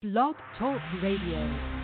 Blog Talk Radio.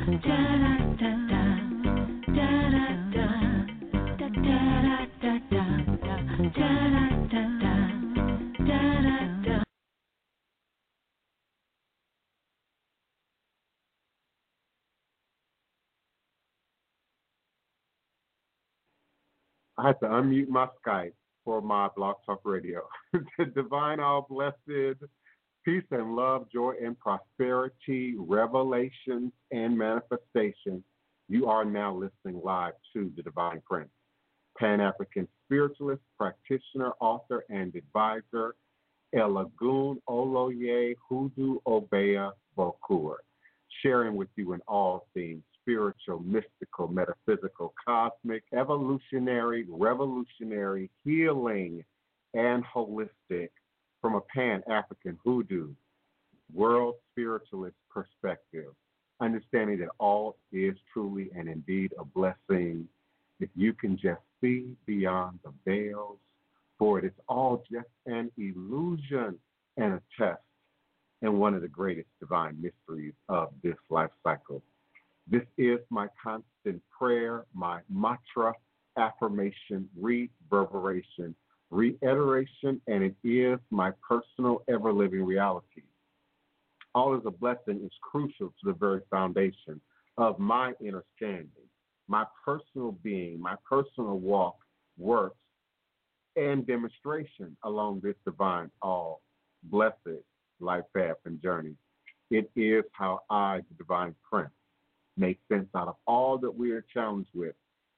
I had to unmute my Skype for my Blog Talk Radio. The Divine all blessed peace and love, joy and prosperity, revelations and manifestation. You are now listening live to the Divine Prince, Pan African spiritualist, practitioner, author, and advisor, Elagun Oloye Hudu Obeya Bokur, sharing with you in all things spiritual, mystical, metaphysical, cosmic, evolutionary, revolutionary, healing, and holistic from a pan African hoodoo, world spiritualist perspective, understanding that all is truly and indeed a blessing if you can just see beyond the veils, for it is all just an illusion and a test and one of the greatest divine mysteries of this life cycle. This is my constant prayer, my mantra, affirmation, reverberation, reiteration, and it is my personal ever living reality. All is a blessing is crucial to the very foundation of my understanding, my personal being, my personal walk, works, and demonstration along this divine, all blessed life path and journey. It is how I, the divine prince, make sense out of all that we are challenged with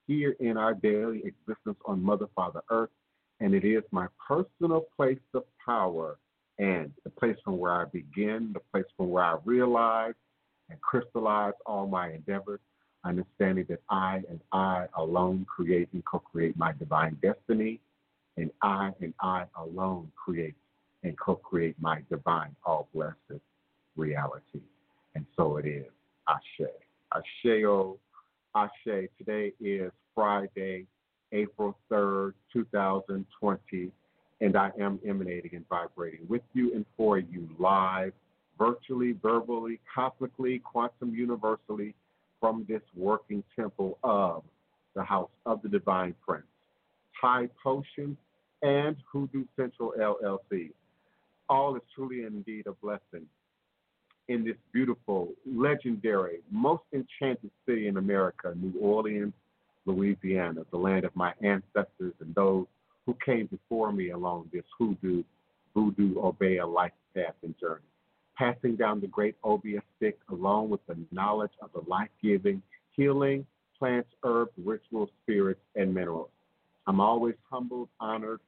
here in our daily existence on Mother, Father, Earth. And it is my personal place of power and the place from where I begin, the place from where I realize and crystallize all my endeavors, understanding that I and I alone create and co create my divine destiny, and I and I alone create and co create my divine, all blessed reality. And so it is. Ashe. Asheo. Ashe. Today is Friday, April 3rd, 2020 and I am emanating and vibrating with you and for you live, virtually, verbally, cosmically, quantum universally from this working temple of the House of the Divine Prince, High Potion, and Hoodoo Central LLC. All is truly indeed a blessing in this beautiful, legendary, most enchanted city in America, New Orleans, Louisiana, the land of my ancestors and those who came before me along this hoodoo, voodoo, obeah life path and journey, passing down the great obeah stick along with the knowledge of the life giving, healing, plants, herbs, rituals, spirits, and minerals. I'm always humbled, honored,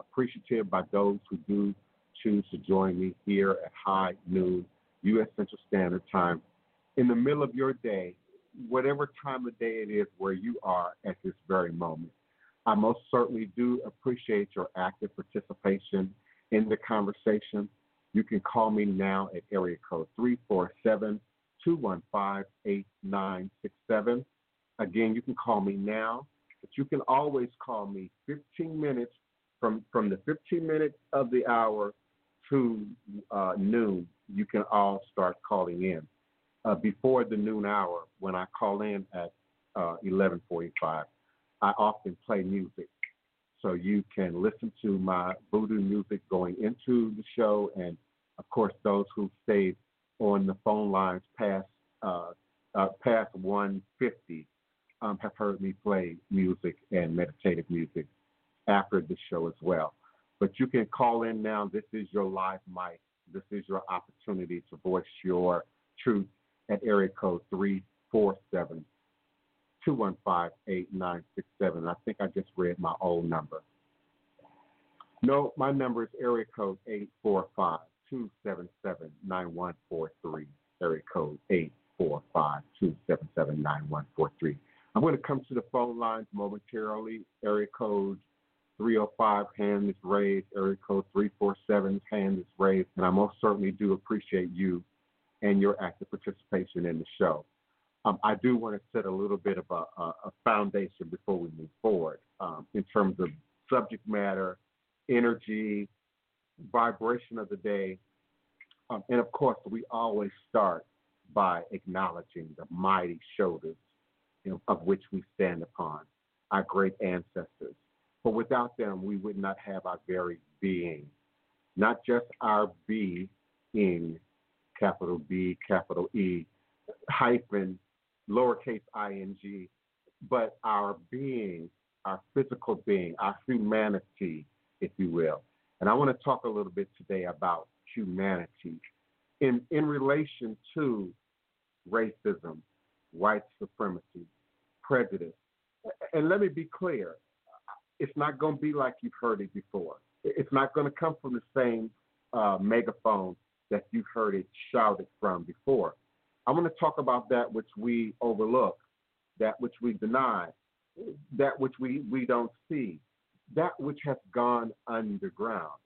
appreciative by those who do choose to join me here at high noon, U.S. Central Standard Time, in the middle of your day, whatever time of day it is where you are at this very moment. I most certainly do appreciate your active participation in the conversation. You can call me now at area code 347 215 8967. Again, you can call me now, but you can always call me 15 minutes from, from the 15 minutes of the hour to uh, noon. You can all start calling in. Uh, before the noon hour, when I call in at uh, 1145, I often play music. So you can listen to my voodoo music going into the show. And of course, those who stayed on the phone lines past, uh, uh, past 150 um, have heard me play music and meditative music after the show as well. But you can call in now. This is your live mic. This is your opportunity to voice your truth at area code 347 215-8967. I think I just read my old number. No, my number is area code 845-277-9143. Area code 845-277-9143. I'm going to come to the phone lines momentarily. Area code 305, hand is raised. Area code 347, hand is raised. And I most certainly do appreciate you and your active participation in the show. Um, I do want to set a little bit of a, a foundation before we move forward um, in terms of subject matter, energy, vibration of the day. Um, and of course, we always start by acknowledging the mighty shoulders of which we stand upon, our great ancestors. For without them, we would not have our very being, not just our being, capital B, capital E, hyphen lowercase ing, but our being, our physical being, our humanity, if you will. And I want to talk a little bit today about humanity in, in relation to racism, white supremacy, prejudice. And let me be clear it's not going to be like you've heard it before. It's not going to come from the same uh, megaphone that you've heard it shouted from before. I want to talk about that which we overlook, that which we deny, that which we, we don't see, that which has gone underground.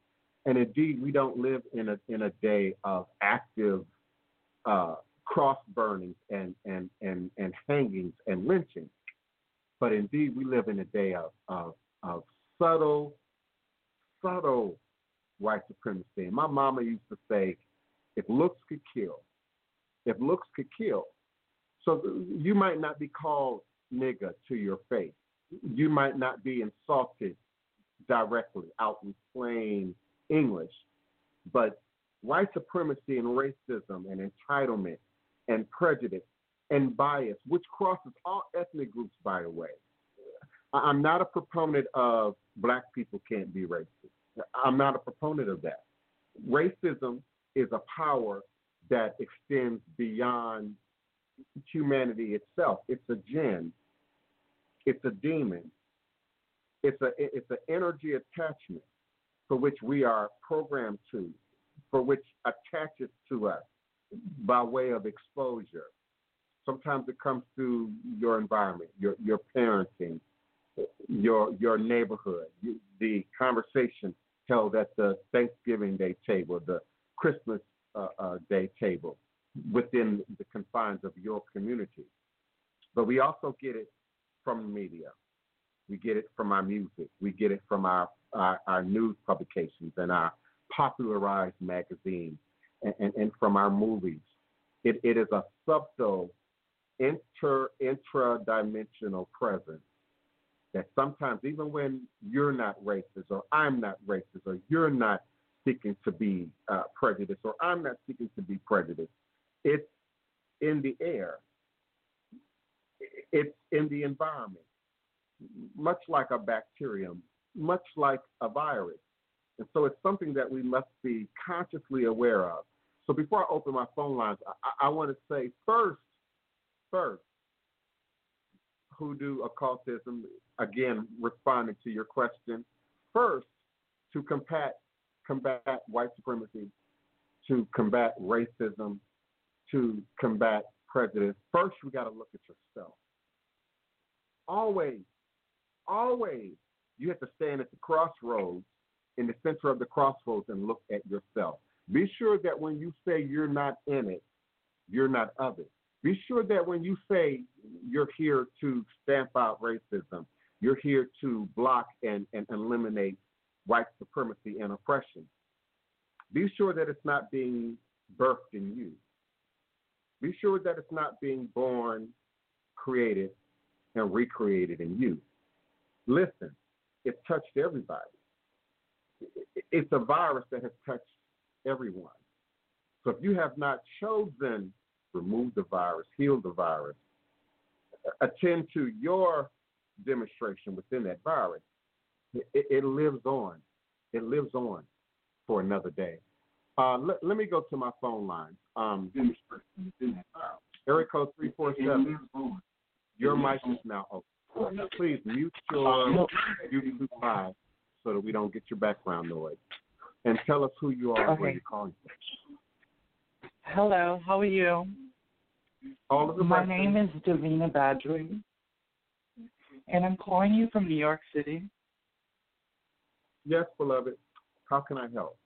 And indeed, we don't live in a, in a day of active uh, cross burnings and, and, and, and hangings and lynchings. But indeed, we live in a day of, of, of subtle, subtle white supremacy. And my mama used to say, if looks could kill, if looks could kill. So you might not be called nigger to your face. You might not be insulted directly out in plain English, but white supremacy and racism and entitlement and prejudice and bias, which crosses all ethnic groups, by the way. I'm not a proponent of black people can't be racist. I'm not a proponent of that. Racism is a power that extends beyond humanity itself. It's a jinn. It's a demon. It's a it's an energy attachment for which we are programmed to, for which attaches to us by way of exposure. Sometimes it comes through your environment, your your parenting, your your neighborhood, the conversation held at the Thanksgiving Day table, the Christmas uh, uh, Day table within the confines of your community. But we also get it from the media. We get it from our music. We get it from our, our, our news publications and our popularized magazines and, and, and from our movies. It, it is a subtle inter intra-dimensional presence that sometimes even when you're not racist or I'm not racist or you're not seeking to be uh, prejudiced or I'm not seeking to be prejudiced, it's in the air, it's in the environment, much like a bacterium, much like a virus. And so it's something that we must be consciously aware of. So before I open my phone lines, I, I want to say first, first, hoodoo occultism, again, responding to your question, first, to combat, combat white supremacy, to combat racism, to combat prejudice, first we got to look at yourself. Always, always, you have to stand at the crossroads, in the center of the crossroads, and look at yourself. Be sure that when you say you're not in it, you're not of it. Be sure that when you say you're here to stamp out racism, you're here to block and, and eliminate white supremacy and oppression, be sure that it's not being birthed in you. Be sure that it's not being born, created, and recreated in you. Listen, it's touched everybody. It's a virus that has touched everyone. So if you have not chosen remove the virus, heal the virus, attend to your demonstration within that virus, it, it lives on. It lives on for another day. Uh, let, let, me go to my phone line. Um, code 347. Your mic is now open. Please mute your YouTube live so that we don't get your background noise. And tell us who you are okay. where you're calling from. Hello, how are you? All of the My name is Davina Badri, and I'm calling you from New York City. Yes, beloved. How can I help?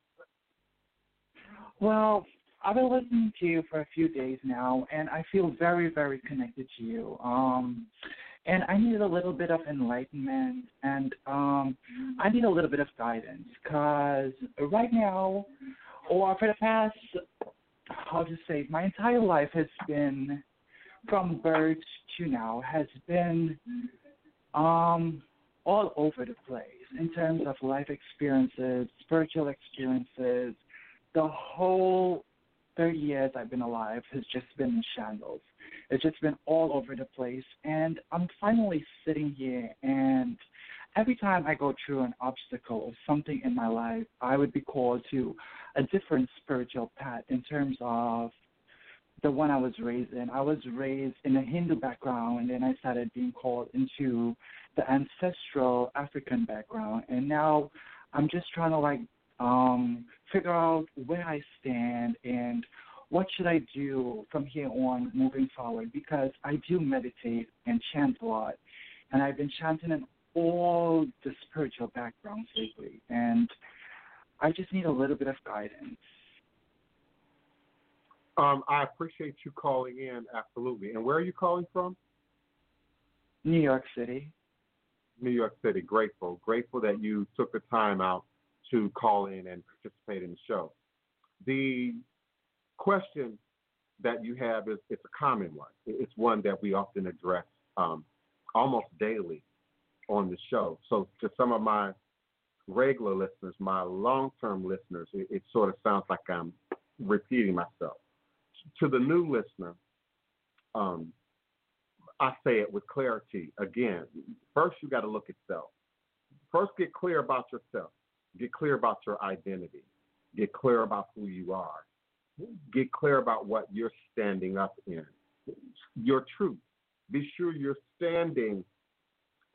Well, I've been listening to you for a few days now, and I feel very, very connected to you. Um, and I need a little bit of enlightenment, and um, I need a little bit of guidance because right now, or for the past how to say my entire life has been from birth to now has been um all over the place in terms of life experiences, spiritual experiences. The whole 30 years I've been alive has just been in shambles. It's just been all over the place. And I'm finally sitting here, and every time I go through an obstacle or something in my life, I would be called to a different spiritual path in terms of the one I was raised in. I was raised in a Hindu background, and then I started being called into the ancestral African background, and now I'm just trying to like um, figure out where I stand and what should I do from here on moving forward because I do meditate and chant a lot. And I've been chanting in all the spiritual backgrounds lately. And I just need a little bit of guidance. Um, I appreciate you calling in, absolutely. And where are you calling from? New York City. New York City. Grateful. Grateful that you took the time out to call in and participate in the show. The question that you have is it's a common one. It's one that we often address um, almost daily on the show. So to some of my regular listeners, my long-term listeners, it, it sort of sounds like I'm repeating myself. To the new listener, um, I say it with clarity. Again, first you got to look at self. First, get clear about yourself. Get clear about your identity. Get clear about who you are. Get clear about what you're standing up in. Your truth. Be sure you're standing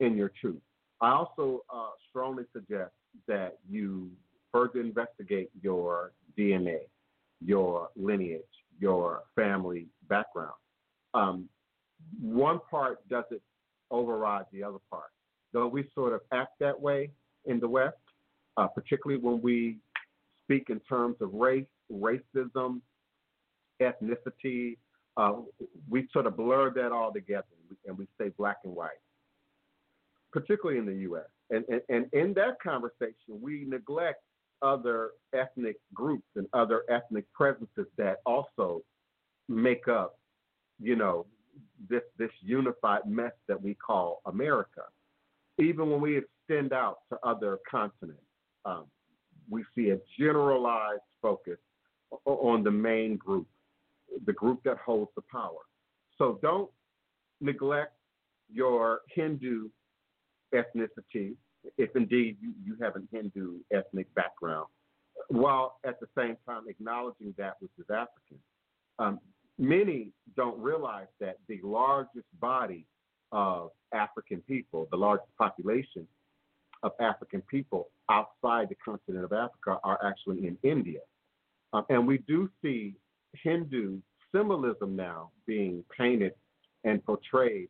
in your truth. I also uh, strongly suggest that you further investigate your DNA, your lineage, your family background. Um, one part doesn't override the other part. Though we sort of act that way in the West, uh, particularly when we speak in terms of race, racism, ethnicity, uh, we sort of blur that all together and we say black and white, particularly in the U.S. And, and, and in that conversation, we neglect other ethnic groups and other ethnic presences that also make up, you know, this this unified mess that we call America. Even when we extend out to other continents, um, we see a generalized focus on the main group, the group that holds the power. So don't neglect your Hindu ethnicity, if indeed you, you have a Hindu ethnic background, while at the same time acknowledging that which is African. Um, many don't realize that the largest body of African people, the largest population of African people outside the continent of Africa are actually in India. Um, and we do see Hindu symbolism now being painted and portrayed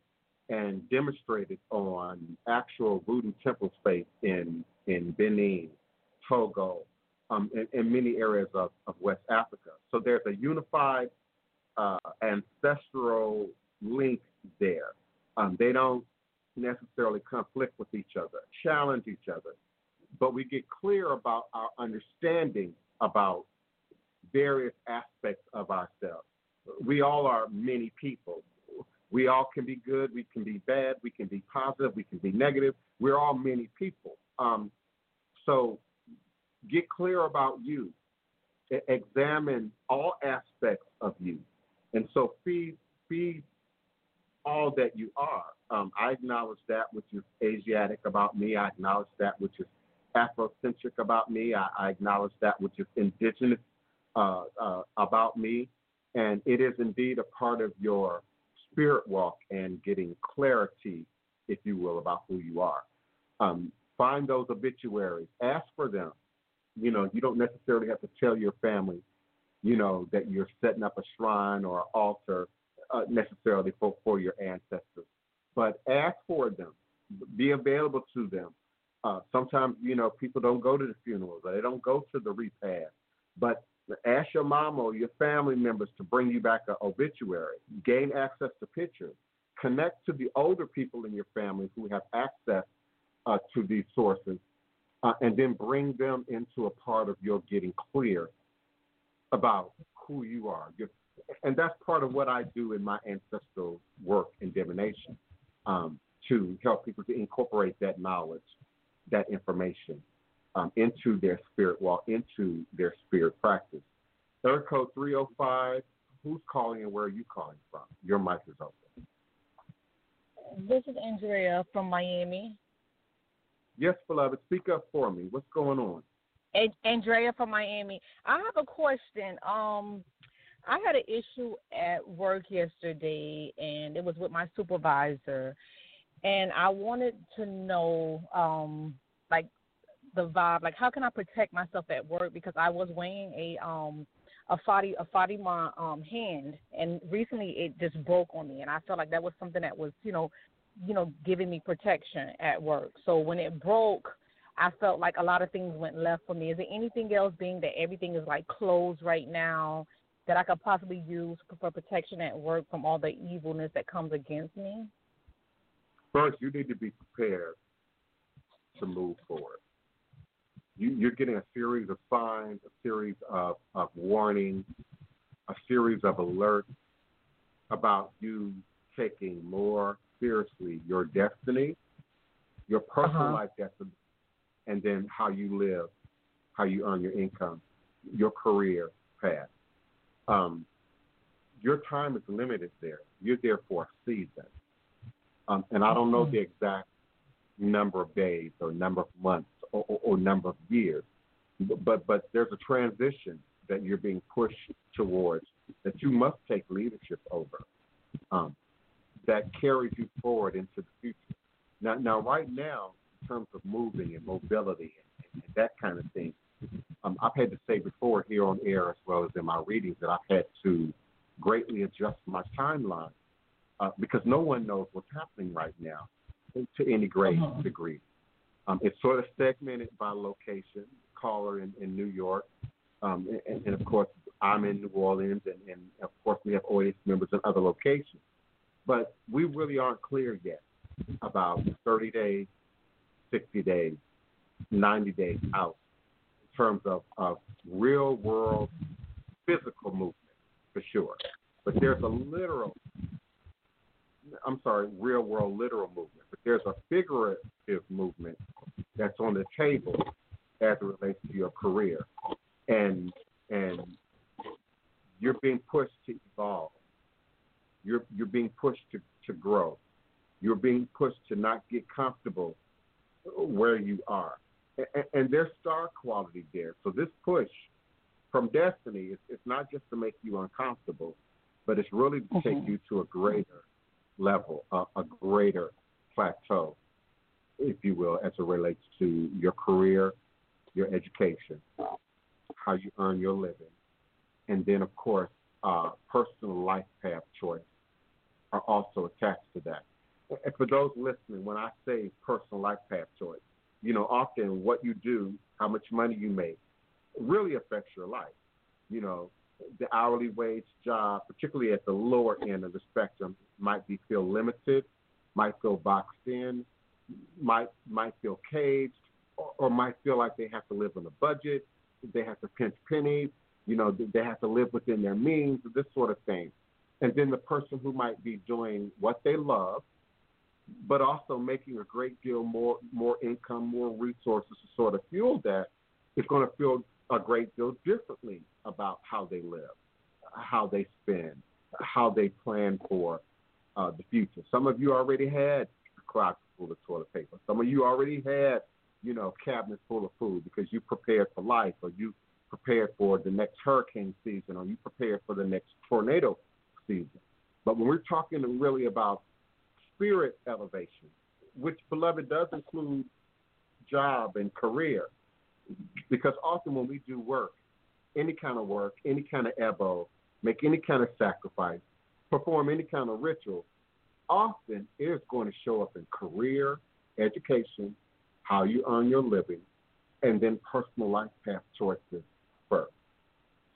and demonstrated on actual voodoo temple space in, in Benin, Togo, um, and, and many areas of, of West Africa. So there's a unified uh, ancestral link there. Um, they don't necessarily conflict with each other, challenge each other, but we get clear about our understanding about various aspects of ourselves. We all are many people. We all can be good, we can be bad, we can be positive, we can be negative. We're all many people. Um, so get clear about you. Examine all aspects of you and so feed feed all that you are. Um, I acknowledge that which is Asiatic about me. I acknowledge that which is Afrocentric about me. I, I acknowledge that which is indigenous uh, uh, about me. And it is indeed a part of your spirit walk and getting clarity, if you will, about who you are. Um, find those obituaries, ask for them. You know, you don't necessarily have to tell your family you know, that you're setting up a shrine or an altar uh, necessarily for, for your ancestors. But ask for them, be available to them. Uh, sometimes, you know, people don't go to the funerals they don't go to the repast. But ask your mom or your family members to bring you back an obituary, gain access to pictures, connect to the older people in your family who have access uh, to these sources, uh, and then bring them into a part of your getting clear about who you are. And that's part of what I do in my ancestral work in divination um, to help people to incorporate that knowledge, that information um, into their spirit walk, into their spirit practice. Third code 305. Who's calling and where are you calling from? Your mic is open. This is Andrea from Miami. Yes, beloved. Speak up for me. What's going on? Andrea from Miami. I have a question. Um, I had an issue at work yesterday, and it was with my supervisor, and I wanted to know, um, like, the vibe. Like, how can I protect myself at work? Because I was weighing a um a Fati a Fatima um hand, and recently it just broke on me, and I felt like that was something that was you know you know giving me protection at work. So when it broke. I felt like a lot of things went left for me. Is there anything else, being that everything is like closed right now, that I could possibly use for protection at work from all the evilness that comes against me? First, you need to be prepared to move forward. You, you're getting a series of signs, a series of, of warnings, a series of alerts about you taking more seriously your destiny, your personal Uh-huh. life destiny, and then how you live, how you earn your income, your career path. Um, your time is limited there. You're there for a season. Um, and I don't know the exact number of days or number of months or, or, or number of years, but but there's a transition that you're being pushed towards that you must take leadership over. Um, that carries you forward into the future. Now, now, right now, terms of moving and mobility and, and that kind of thing, um, I've had to say before here on air as well as in my readings that I've had to greatly adjust my timeline uh, because no one knows what's happening right now to any great Uh-huh. degree. Um, it's sort of segmented by location. Caller in, in New York, um, and, and of course I'm in New Orleans, and, and of course we have audience members in other locations. But we really aren't clear yet about 30 days, 60 days, 90 days out in terms of, of real world physical movement for sure. But there's a literal, I'm sorry, real world literal movement, but there's a figurative movement that's on the table as it relates to your career. And, and you're being pushed to evolve. You're, you're being pushed to, to grow. You're being pushed to not get comfortable where you are. And, and there's star quality there. So this push from destiny is it's not just to make you uncomfortable, but it's really to take Mhm. you to a greater level, a, a greater plateau, if you will, as it relates to your career, your education, how you earn your living, and then of course, uh, personal life path choice are also attached to that. And for those listening, when I say personal life path choice, you know, often what you do, how much money you make, really affects your life. You know, the hourly wage job, particularly at the lower end of the spectrum, might be feel limited, might feel boxed in, might might feel caged, or, or might feel like they have to live on a budget, they have to pinch pennies, you know, they have to live within their means, this sort of thing. And then the person who might be doing what they love, but also making a great deal more more income, more resources to sort of fuel that, is going to feel a great deal differently about how they live, how they spend, how they plan for uh, the future. Some of you already had a closet full of toilet paper. Some of you already had, you know, cabinets full of food because you prepared for life, or you prepared for the next hurricane season, or you prepared for the next tornado season. But when we're talking really about spirit elevation, which, beloved, does include job and career, because often when we do work, any kind of work, any kind of ebo, make any kind of sacrifice, perform any kind of ritual, often it is going to show up in career, education, how you earn your living, and then personal life path choices first.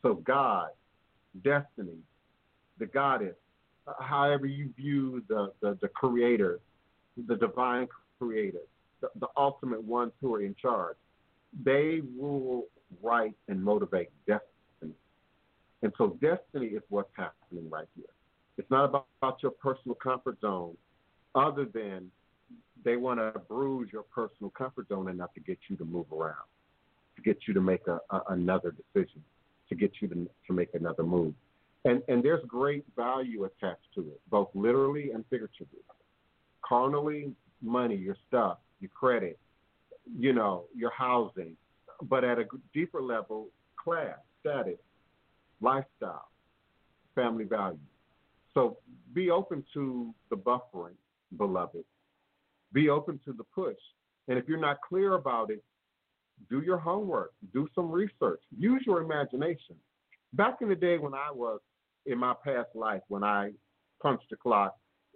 So God, destiny, the goddess, however you view the, the, the creator, the divine creator, the, the ultimate ones who are in charge, they rule, write, and motivate destiny. And so destiny is what's happening right here. It's not about, about your personal comfort zone, other than they want to bruise your personal comfort zone enough to get you to move around, to get you to make a, a, another decision, to get you to, to make another move. And, and there's great value attached to it, both literally and figuratively. Carnally, money, your stuff, your credit, you know, your housing, but at a deeper level, class, status, lifestyle, family values. So be open to the buffering, beloved. Be open to the push. And if you're not clear about it, do your homework, do some research, use your imagination. Back in the day when I was in my past life, when I punched the clock,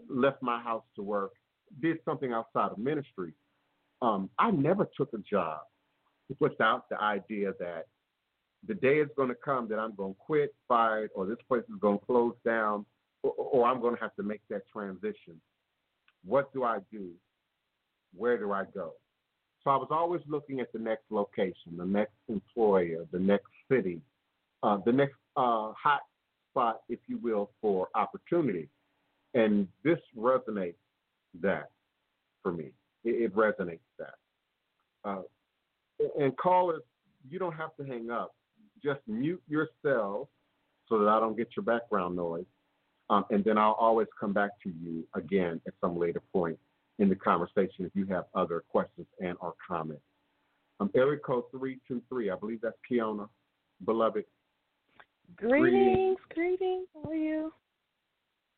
left my house to work, did something outside of ministry, um, I never took a job without the idea that the day is going to come that I'm going to quit, fired, or this place is going to close down, or, or I'm going to have to make that transition. What do I do? Where do I go? So I was always looking at the next location, the next employer, the next city, uh, the next uh, hot spot, if you will, for opportunity. And this resonates that for me. It, it resonates that. Uh, and callers, you don't have to hang up. Just mute yourself so that I don't get your background noise. Um, and then I'll always come back to you again at some later point in the conversation if you have other questions and or comments. Um, area code 323, I believe that's Kiona, beloved. Greetings, greetings. How are you?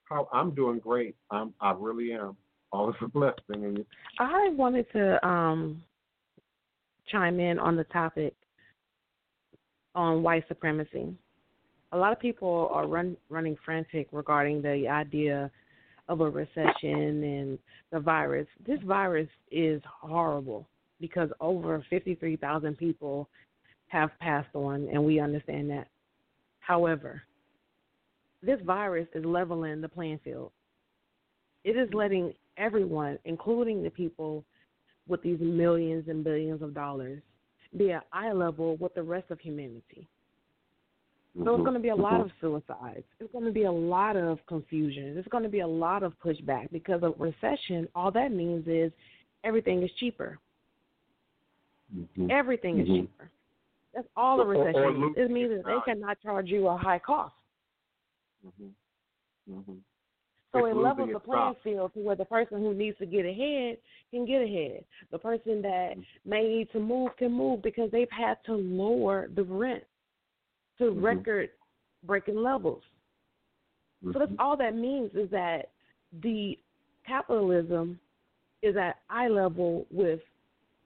How I'm doing great. I'm I really am. Always a blessing. I wanted to um chime in on the topic on white supremacy. A lot of people are run, running frantic regarding the idea of a recession and the virus. This virus is horrible because over 53,000 people have passed on, and we understand that. However, this virus is leveling the playing field. It is letting everyone, including the people with these millions and billions of dollars, be at eye level with the rest of humanity. So it's going to be a lot of suicides. It's going to be a lot of confusion. It's going to be a lot of pushback because of recession. All that means is everything is cheaper. mm-hmm. Everything is Mhm. cheaper. That's all a Or- or- recession or means. It means that they cannot charge you a high cost. Mm-hmm. Mm-hmm. So It's it levels the playing value. field to where the person who needs to get ahead can get ahead. The person that may need to move can move because they've had to lower the rent to Mhm. record breaking levels. So that's Mhm. all that means is that the capitalism is at eye level with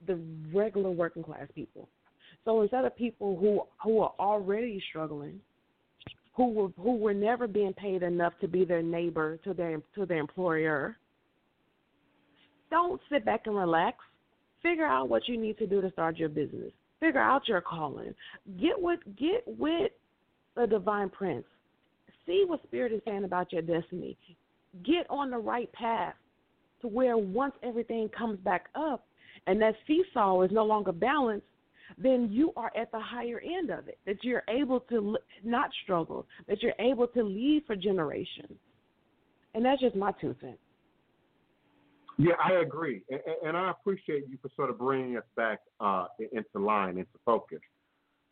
the regular working class people. So instead of people who who are already struggling, who were who were never being paid enough to be their neighbor to their to their employer, don't sit back and relax. Figure out what you need to do to start your business. Figure out your calling. Get with get with the divine prince. See what spirit is saying about your destiny. Get on the right path to where once everything comes back up and that seesaw is no longer balanced, then you are at the higher end of it. That you're able to not struggle. That you're able to lead for generations. And that's just my two cents. Yeah, I agree, and, and I appreciate you for sort of bringing us back uh, into line, into focus.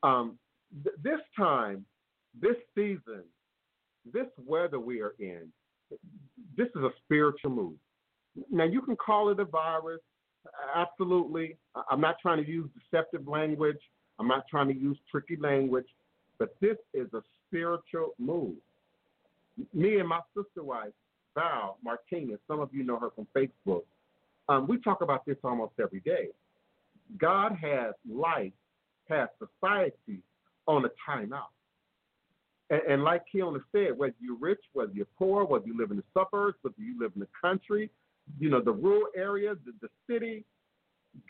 Um, th- this time, this season, this weather we are in, this is a spiritual move. Now, you can call it a virus, absolutely. I'm not trying to use deceptive language. I'm not trying to use tricky language, but this is a spiritual move. Me and my sister wife, Val Martinez, some of you know her from Facebook. Um, we talk about this almost every day. God has life, has society on a timeout. And, and like Keona said, whether you're rich, whether you're poor, whether you live in the suburbs, whether you live in the country, you know, the rural areas, the, the city,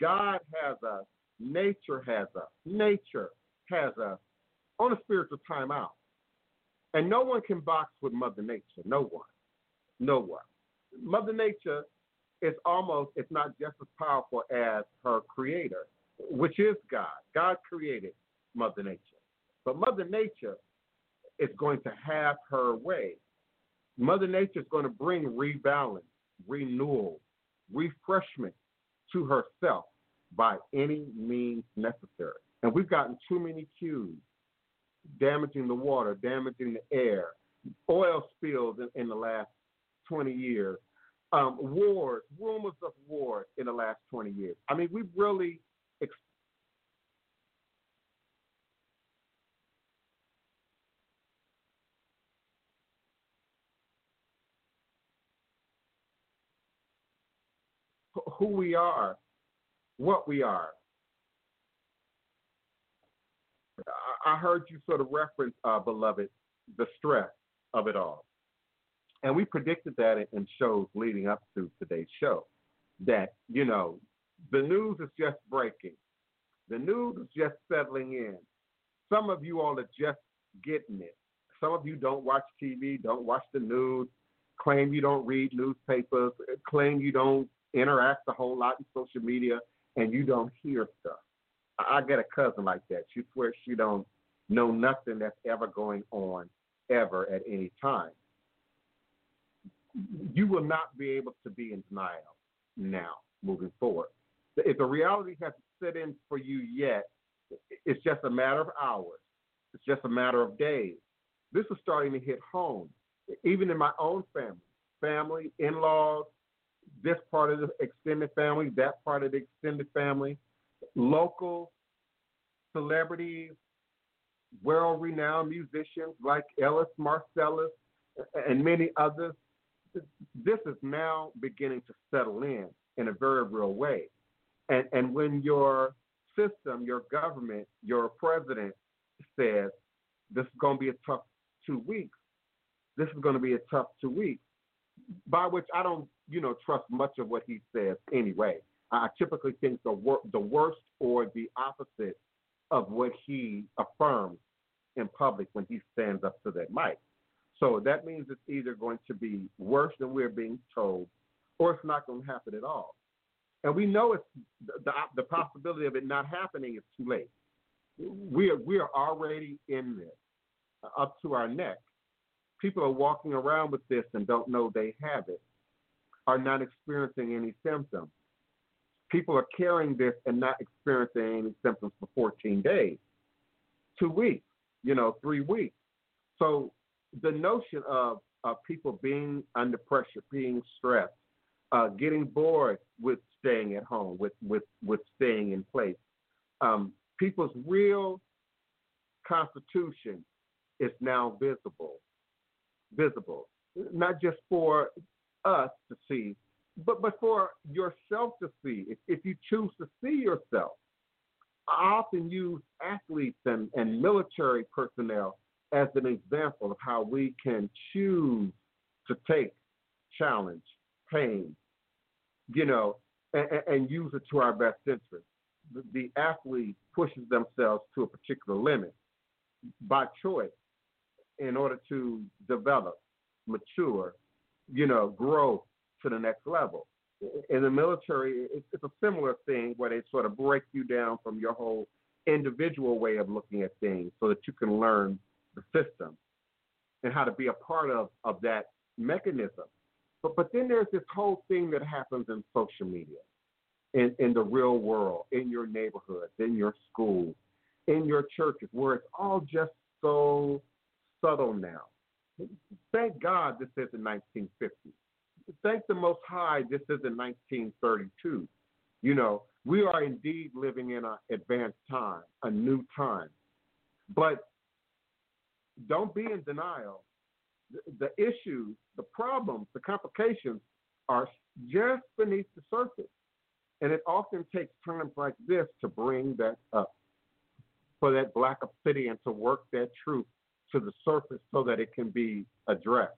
God has us. Nature has us. Nature has us on a spiritual timeout. And no one can box with Mother Nature. No one. No one. Mother Nature is almost, if not just as powerful as her creator, which is God. God created Mother Nature. But Mother Nature is going to have her way. Mother Nature is going to bring rebalance, renewal, refreshment to herself by any means necessary. And we've gotten too many cues damaging the water, damaging the air, oil spills in, in the last 20 years, um, wars, rumors of wars in the last 20 years. I mean, we've really who we are, what we are. I heard you sort of reference, uh, beloved, the stress of it all. And we predicted that in- in shows leading up to today's show that, you know, the news is just breaking. The news is just settling in. Some of you all are just getting it. Some of you don't watch TV, don't watch the news, claim you don't read newspapers, claim you don't interact a whole lot in social media, and you don't hear stuff. I I got a cousin like that. She swears she don't know nothing that's ever going on ever at any time. You will not be able to be in denial now moving forward. If the reality hasn't set in for you yet, it's just a matter of hours. It's just a matter of days. This is starting to hit home, even in my own family, family, in-laws, this part of the extended family, that part of the extended family, local celebrities, world renowned musicians like Ellis Marsalis and many others. This is now beginning to settle in in a very real way. And and when your system, your government, your president says this is going to be a tough two weeks, this is going to be a tough two weeks. By which I don't, you know, trust much of what he says anyway. I typically think the wor- the worst or the opposite of what he affirms in public when he stands up to that mic. So that means it's either going to be worse than we're being told, or it's not going to happen at all. And we know it's the, the, possibility of it not happening is too late. We are, we are already in this, up to our neck. People are walking around with this and don't know they have it, are not experiencing any symptoms. People are carrying this and not experiencing any symptoms for 14 days, two weeks, you know, three weeks. So the notion of, of people being under pressure, being stressed, uh, getting bored with staying at home, with with with staying in place. Um, people's real constitution is now visible, visible, not just for us to see, but but for yourself to see. If, if you choose to see yourself, I often use athletes and, and military personnel as an example of how we can choose to take challenge, pain, you know, and, and use it to our best interest. The, the athlete pushes themselves to a particular limit by choice in order to develop, mature, you know, grow to the next level. In the military, it's, it's a similar thing where they sort of break you down from your whole individual way of looking at things so that you can learn the system and how to be a part of, of that mechanism. But but then there's this whole thing that happens in social media, in, in the real world, in your neighborhoods, in your schools, in your churches, where it's all just so subtle now. Thank God this isn't 1950. Thank the Most High this isn't 1932. You know, we are indeed living in an advanced time, a new time. But don't be in denial. The, the issues, the problems, the complications are just beneath the surface. And it often takes times like this to bring that up, for that black obsidian to work that truth to the surface so that it can be addressed,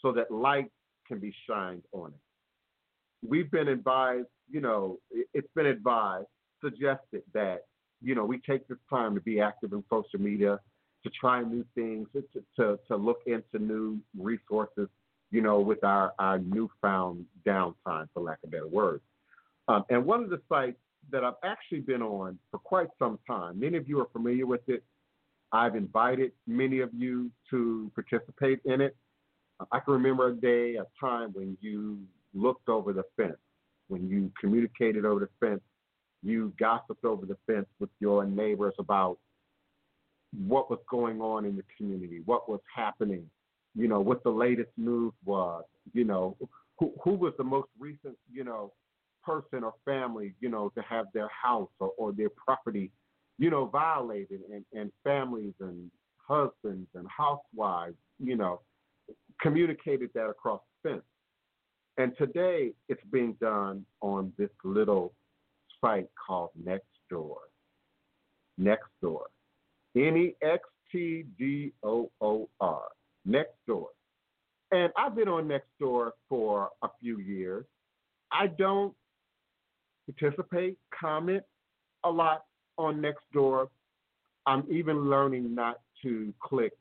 so that light can be shined on it. We've been advised, you know, it's been advised, suggested that, you know, we take this time to be active in social media, to try new things, to, to, to look into new resources, you know, with our, our newfound downtime, for lack of better words. Um, and one of the sites that I've actually been on for quite some time, many of you are familiar with it. I've invited many of you to participate in it. I can remember a day, a time when you looked over the fence, when you communicated over the fence, you gossiped over the fence with your neighbors about what was going on in the community, what was happening, you know, what the latest news was, you know, who, who was the most recent, you know, person or family, you know, to have their house or, or their property, you know, violated and, and families and husbands and housewives, you know, communicated that across the fence. And today it's being done on this little site called Nextdoor. Nextdoor. N E X T D O O R. Nextdoor. And I've been on Nextdoor for a few years. I don't participate, comment a lot on Nextdoor. I'm even learning not to click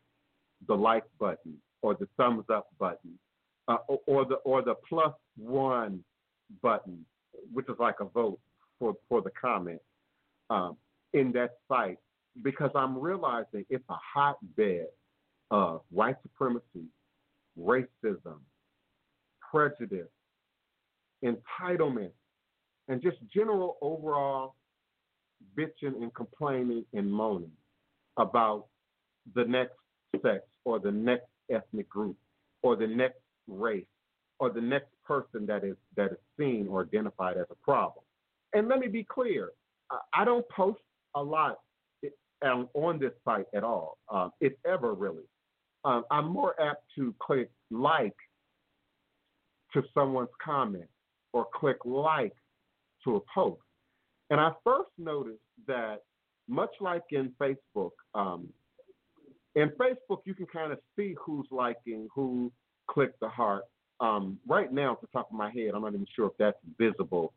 the like button or the thumbs up button uh, or, the or the plus one button, which is like a vote for for the comment um, in that site, because I'm realizing it's a hotbed of white supremacy, racism, prejudice, entitlement, and just general overall bitching and complaining and moaning about the next sex or the next ethnic group or the next race or the next person that is that is seen or identified as a problem. And let me be clear, I don't post a lot on this site at all, um, if ever really. Um, I'm more apt to click like to someone's comment or click like to a post. And I first noticed that, much like in Facebook, um, in Facebook, you can kind of see who's liking, who clicked the heart. Um, right now, at the top of my head, I'm not even sure if that's visible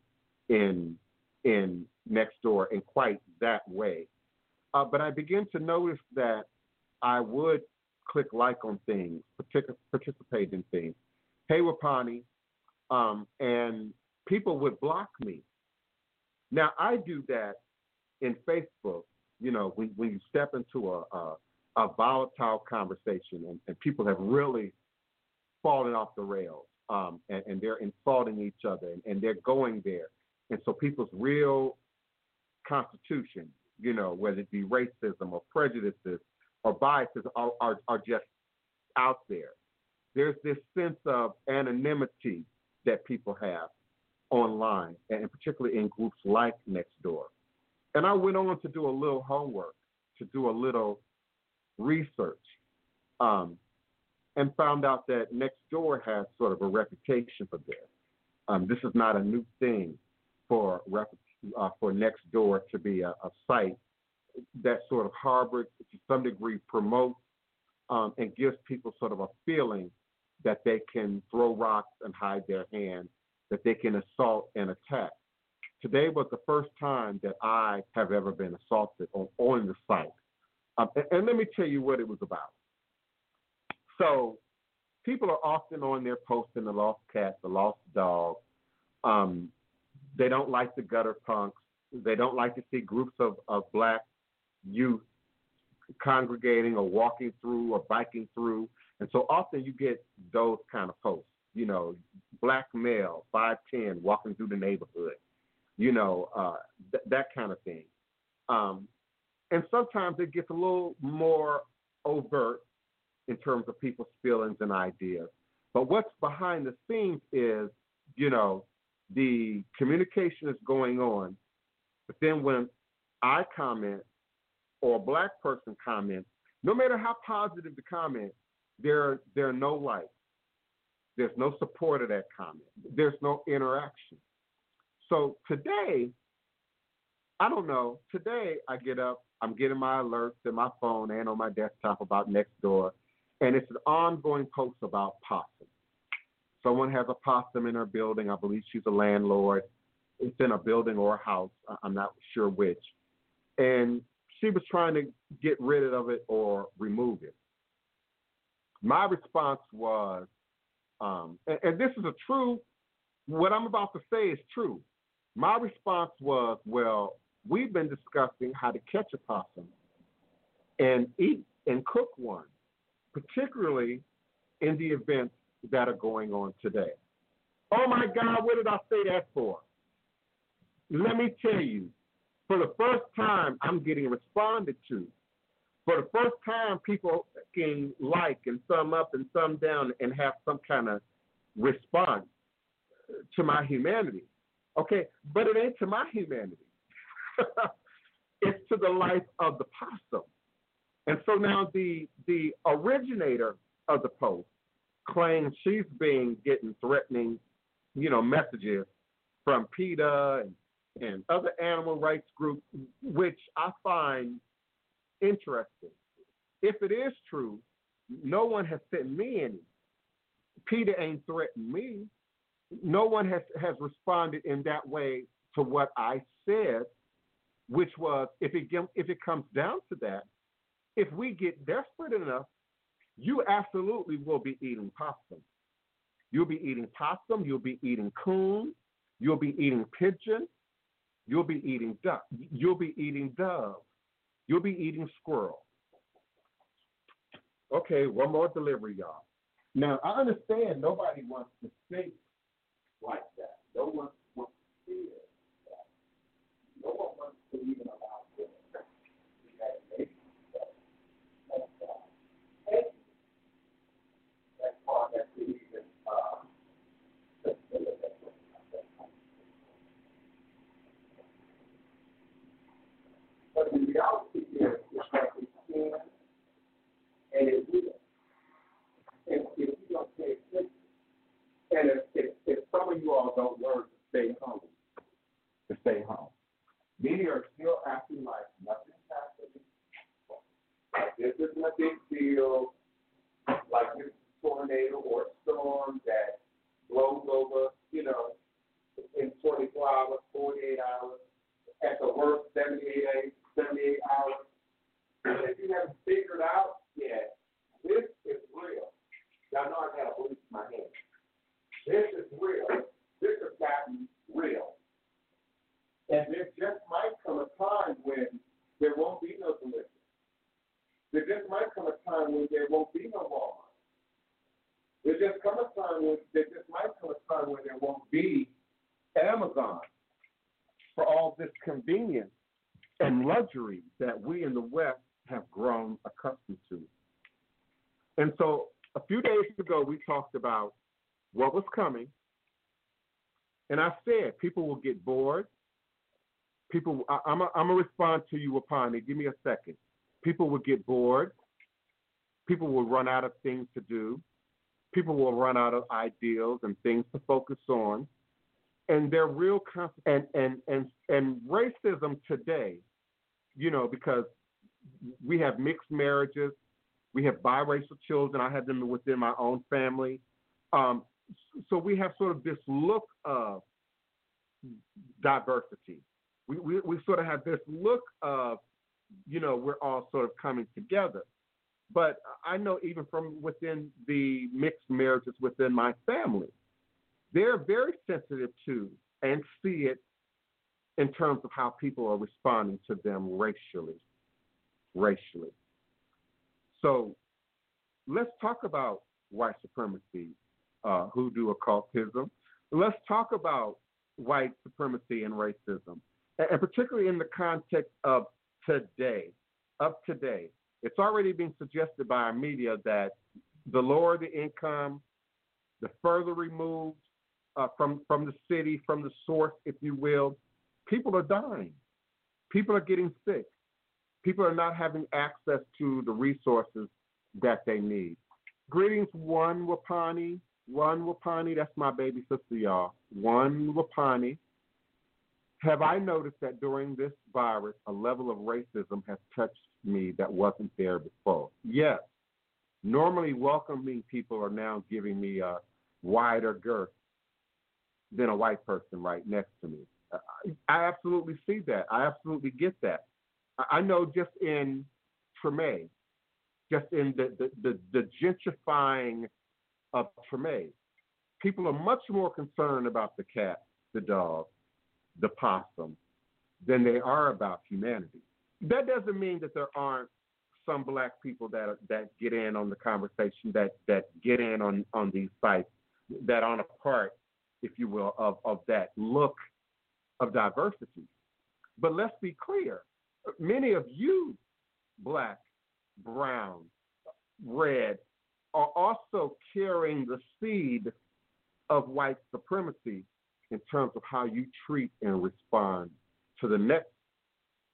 in in Nextdoor in quite that way. Uh, but I begin to notice that I would click like on things, partic- participate in things. Hey, Wapani, um, and people would block me. Now I do that in Facebook. You know, when when you step into a a, a volatile conversation and, and, people have really fallen off the rails, um, and, and, they're insulting each other and, and they're going there, and so people's real constitution, you know, whether it be racism or prejudices or biases are, are, are just out there. There's this sense of anonymity that people have online, and particularly in groups like Nextdoor. And I went on to do a little homework, to do a little research, um, and found out that Nextdoor has sort of a reputation for this. Um, this is not a new thing for uh, for Nextdoor to be a, a site that sort of harbors, to some degree, promotes um, and gives people sort of a feeling that they can throw rocks and hide their hand, that they can assault and attack. Today was the first time that I have ever been assaulted on, on the site. Um, and, and, let me tell you what it was about. So, people are often on there posting the lost cat, the lost dog. Um, they don't like the gutter punks. They don't like to see groups of, of black youth congregating or walking through or biking through. And so often you get those kind of posts, you know, black male, 5'10, walking through the neighborhood, you know, uh, th- that kind of thing. Um, and sometimes it gets a little more overt in terms of people's feelings and ideas. But what's behind the scenes is, you know, the communication is going on, but then when I comment or a black person comments, no matter how positive the comment, there there are no likes. There's no support of that comment. There's no interaction. So today, I don't know. Today I get up, I'm getting my alerts in my phone and on my desktop about next door, and it's an ongoing post about possum. Someone has a possum in her building. I believe she's a landlord. It's in a building or a house. I'm not sure which. And she was trying to get rid of it or remove it. My response was, um, and, and this is a true, what I'm about to say is true. My response was, well, we've been discussing how to catch a possum and eat and cook one, particularly in the events that are going on today. Oh my God, what did I say that for? Let me tell you, for the first time, I'm getting responded to. For the first time, people can like and thumb up and thumb down and have some kind of response to my humanity. Okay, but it ain't to my humanity. it's to the life of the possum. And so now the the originator of the post claims she's been getting threatening, you know, messages from PETA and, and other animal rights groups, which I find interesting. If it is true, no one has sent me any. PETA ain't threatened me. No one has, has responded in that way to what I said, which was if it if it comes down to that, if we get desperate enough, you absolutely will be eating possum. You'll be eating possum. You'll be eating coon. You'll be eating pigeon. You'll be eating duck. You'll be eating dove. You'll be eating squirrel. Okay, one more delivery, y'all. Now I understand nobody wants to think like that. No one wants to see it. No one wants to even allow that. That's, that even, But the reality and will. And if you don't pay attention, and if, some of you all don't learn to stay home, to stay home, many are still acting like nothing's happening. Like this isn't a big deal. Like this tornado or storm that blows over, you know, in 24 hours, 48 hours, at the worst 78, 78 hours. If you haven't figured out yet, this is real. Y'all know I got a bleach in my hand. This is real. This has gotten real. And there just might come a time when there won't be no delivery. There just might come a time when there won't be no Walmart. There just come a time when there just might come a time when there won't be Amazon for all this convenience and luxury that we in the West have grown accustomed to. And so a few days ago, we talked about what was coming. And I said people will get bored. People, I, I'm going to respond to you upon it. Give me a second. People will get bored. People will run out of things to do. People will run out of ideals and things to focus on. And they're real, and, and, and, and racism today, you know, because we have mixed marriages, we have biracial children. I have them within my own family. Um, so we have sort of this look of diversity. We, we, we sort of have this look of, you know, we're all sort of coming together. But I know even from within the mixed marriages within my family, they're very sensitive to and see it in terms of how people are responding to them racially. Racially. So let's talk about white supremacy, uh, hoodoo occultism. Let's talk about white supremacy and racism, and, particularly in the context of today, of today. It's already been suggested by our media that the lower the income, the further removed uh, from from the city, from the source, if you will, people are dying. People are getting sick. People are not having access to the resources that they need. Greetings, one Wapani. One Wapani, that's my baby sister, y'all. One Wapani. Have I noticed that during this virus, a level of racism has touched me that wasn't there before? Yes. Normally, welcoming people are now giving me a wider girth than a white person right next to me. I absolutely see that. I absolutely get that. I know just in Treme, just in the, the, the, the gentrifying of Treme, people are much more concerned about the cat, the dog, the possum than they are about humanity. That doesn't mean that there aren't some black people that that get in on the conversation, that that get in on on these sites, that aren't a part, if you will, of of that look of diversity. But let's be clear: many of you, black, brown, red, are also carrying the seed of white supremacy in terms of how you treat and respond to the next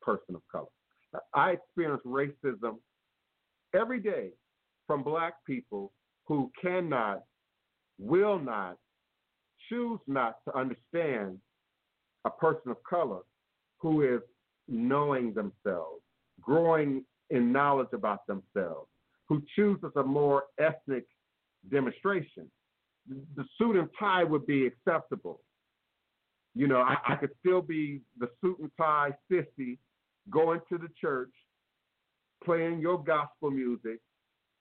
person of color. I experience racism every day from black people who cannot, will not, choose not to understand a person of color who is knowing themselves, growing in knowledge about themselves, who chooses a more ethnic demonstration. The suit and tie would be acceptable. You know, I, I could still be the suit and tie 50 going to the church, playing your gospel music,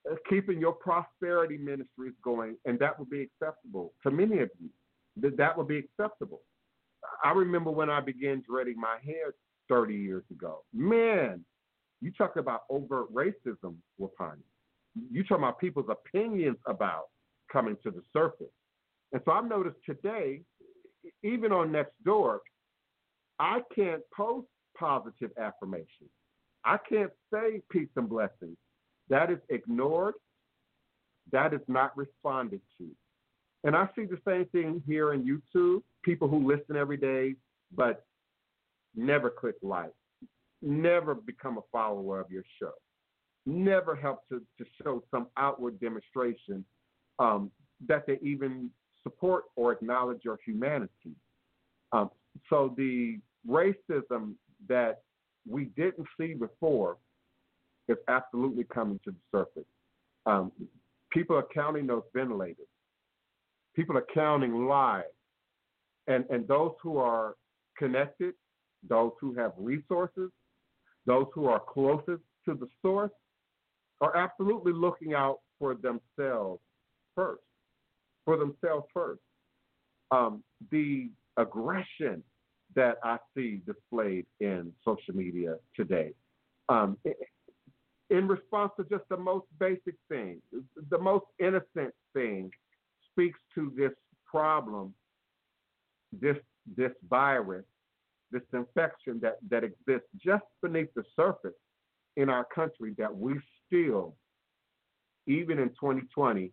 uh, keeping your prosperity ministries going, and that would be acceptable to many of you. That that would be acceptable. I remember when I began dreading my hair 30 years ago. Man, you talk about overt racism, Wapani. You talk about people's opinions about coming to the surface. And so I've noticed today, even on Nextdoor, I can't post positive affirmation. I can't say peace and blessings. That is ignored. That is not responded to. And I see the same thing here in YouTube. People who listen every day, but never click like, never become a follower of your show, never help to, to show some outward demonstration um, that they even support or acknowledge your humanity. Um, so the racism that we didn't see before is absolutely coming to the surface. Um, people are counting those ventilators. People are counting lives. And, and those who are connected, those who have resources, those who are closest to the source, are absolutely looking out for themselves first. For themselves first. Um, the aggression that I see displayed in social media today, um, in response to just the most basic thing, the most innocent thing, speaks to this problem, this this virus, this infection that, that exists just beneath the surface in our country that we still, even in 2020,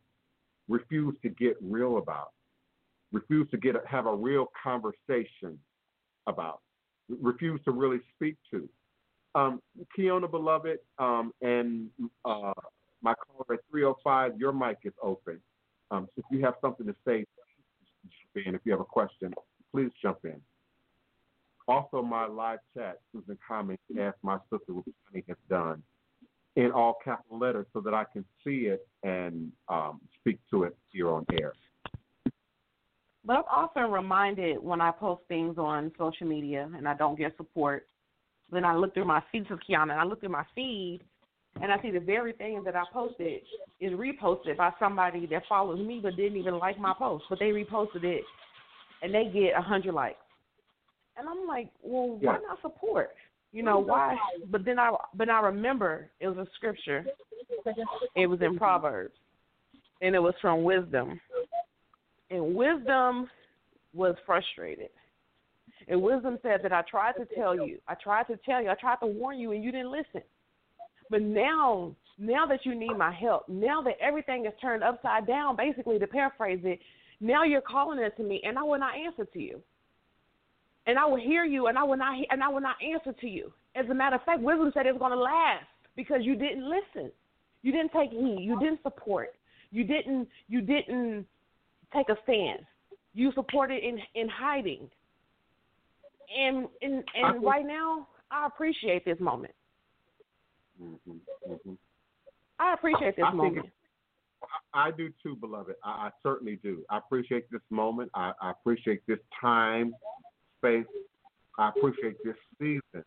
refuse to get real about, refuse to get have a real conversation about, refuse to really speak to. Um, Kiona, beloved, um, and uh, my caller at 305, your mic is open. Um, so if you have something to say, in. If you have a question, please jump in. Also, my live chat, Susan Comments, as my sister Rupani has done, in all capital letters so that I can see it and um, speak to it here on air. But I'm often reminded when I post things on social media and I don't get support. Then I look through my feed, is Kiana, and I look through my feed and I see the very thing that I posted is reposted by somebody that follows me but didn't even like my post, but they reposted it and they get a hundred likes. And I'm like, well, why not support? You know why? But then I but I remember it was a scripture. It was in Proverbs, and it was from wisdom. And wisdom was frustrated. And wisdom said that I tried to tell you, I tried to tell you, I tried to warn you, and you didn't listen. But now, now that you need my help, now that everything is turned upside down, basically to paraphrase it, now you're calling it to me, and I will not answer to you. And I will hear you, and I will not, and I will not answer to you. As a matter of fact, wisdom said it's going to last because you didn't listen, you didn't take heed, you didn't support, you didn't, you didn't take a stand. You supported in in hiding. And and and right now, I appreciate this moment. Mm-hmm, mm-hmm. I appreciate this I moment. I do too, beloved. I, I certainly do. I appreciate this moment. I, I appreciate this time, space. I appreciate this season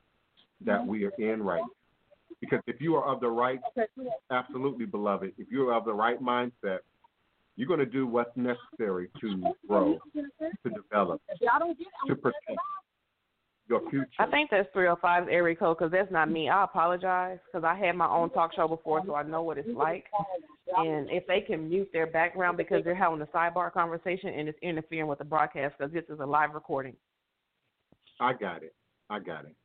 that we are in right now. Because if you are of the right, absolutely, beloved, if you are of the right mindset, you're going to do what's necessary to grow, to develop, to protect your future. I think that's 305's area code because that's not me. I apologize because I had my own talk show before, so I know what it's like. And if they can mute their background because they're having a sidebar conversation and it's interfering with the broadcast because this is a live recording. I got it. I got it.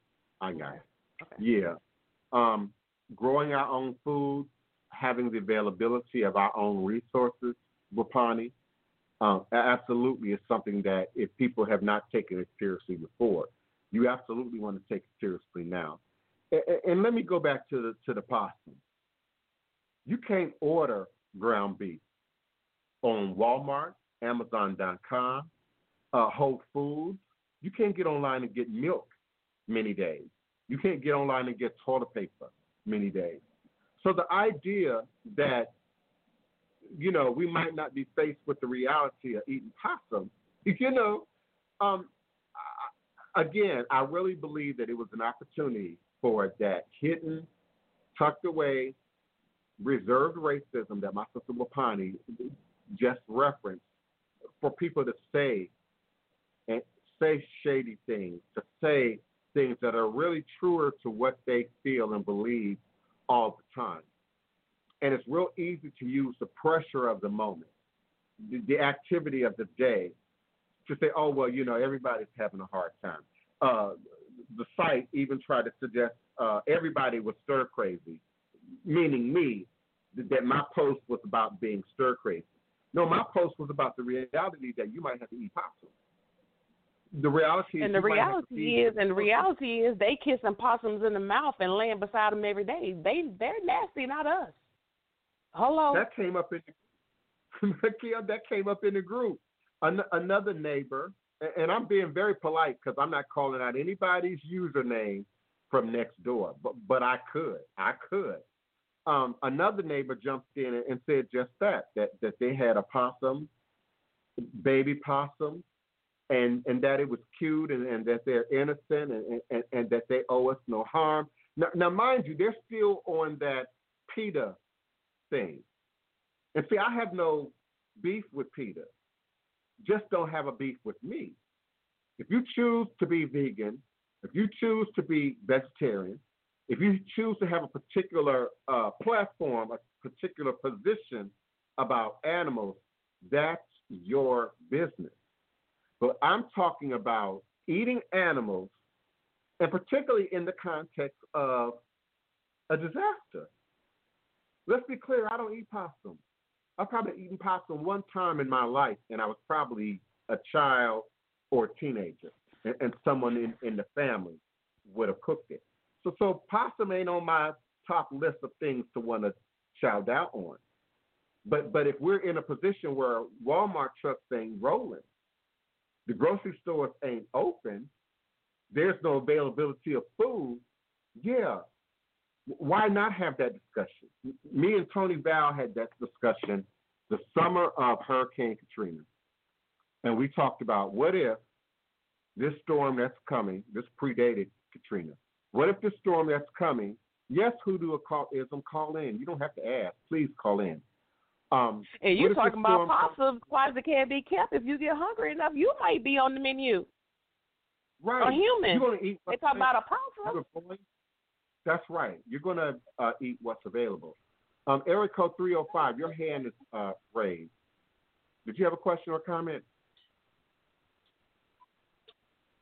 I got it. Okay. Yeah. Um, growing our own food, having the availability of our own resources, Wapani, um, absolutely is something that if people have not taken it seriously before, you absolutely want to take it seriously now. And, and let me go back to the to the possum. You can't order ground beef on Walmart, Amazon.com, uh, Whole Foods. You can't get online and get milk many days. You can't get online and get toilet paper many days. So the idea that you know we might not be faced with the reality of eating possum, if you know, um, I, again, I really believe that it was an opportunity for that hidden, tucked away, reserved racism that my sister Wapani just referenced for people to say say shady things, to say things that are really truer to what they feel and believe all the time. And it's real easy to use the pressure of the moment, the, the activity of the day, to say, oh, well, you know, everybody's having a hard time. Uh, the site even tried to suggest uh, everybody was stir crazy, meaning me, that my post was about being stir crazy. No, my post was about the reality that you might have to eat possum. The reality and the reality is, and the reality is, they kiss kissing possums in the mouth and laying beside them every day. They they're nasty, not us. Hello. That came up in that came up in the group. An- another neighbor, and I'm being very polite because I'm not calling out anybody's username from Nextdoor, but but I could, I could um, another neighbor jumped in and said just that, that that they had a possum, baby possum, and and that it was cute and, and that they're innocent and, and, and that they owe us no harm. Now, now, mind you, they're still on that PETA thing. And see, I have no beef with PETA. Just don't have a beef with me. If you choose to be vegan, if you choose to be vegetarian, if you choose to have a particular uh, platform, a particular position about animals, that's your business. But I'm talking about eating animals, and particularly in the context of a disaster. Let's be clear, I don't eat possum. I've probably eaten possum one time in my life, and I was probably a child or a teenager, and, and someone in, in the family would have cooked it. So, so possum ain't on my top list of things to want to shout out on. But but if we're in a position where Walmart trucks ain't rolling, the grocery stores ain't open, there's no availability of food, yeah, why not have that discussion? Me and Tony Val had that discussion the summer of Hurricane Katrina. And we talked about what if this storm that's coming, this predated Katrina, what if the storm that's coming? Yes, who do a call call in. You don't have to ask. Please call in. Um, and you're talking about possums, why it can't be kept. If you get hungry enough, you might be on the menu. Right. A human. You're gonna eat they talk about a possum. That's right. You're going to uh, eat what's available. Um, area code 305, your hand is uh, raised. Did you have a question or comment?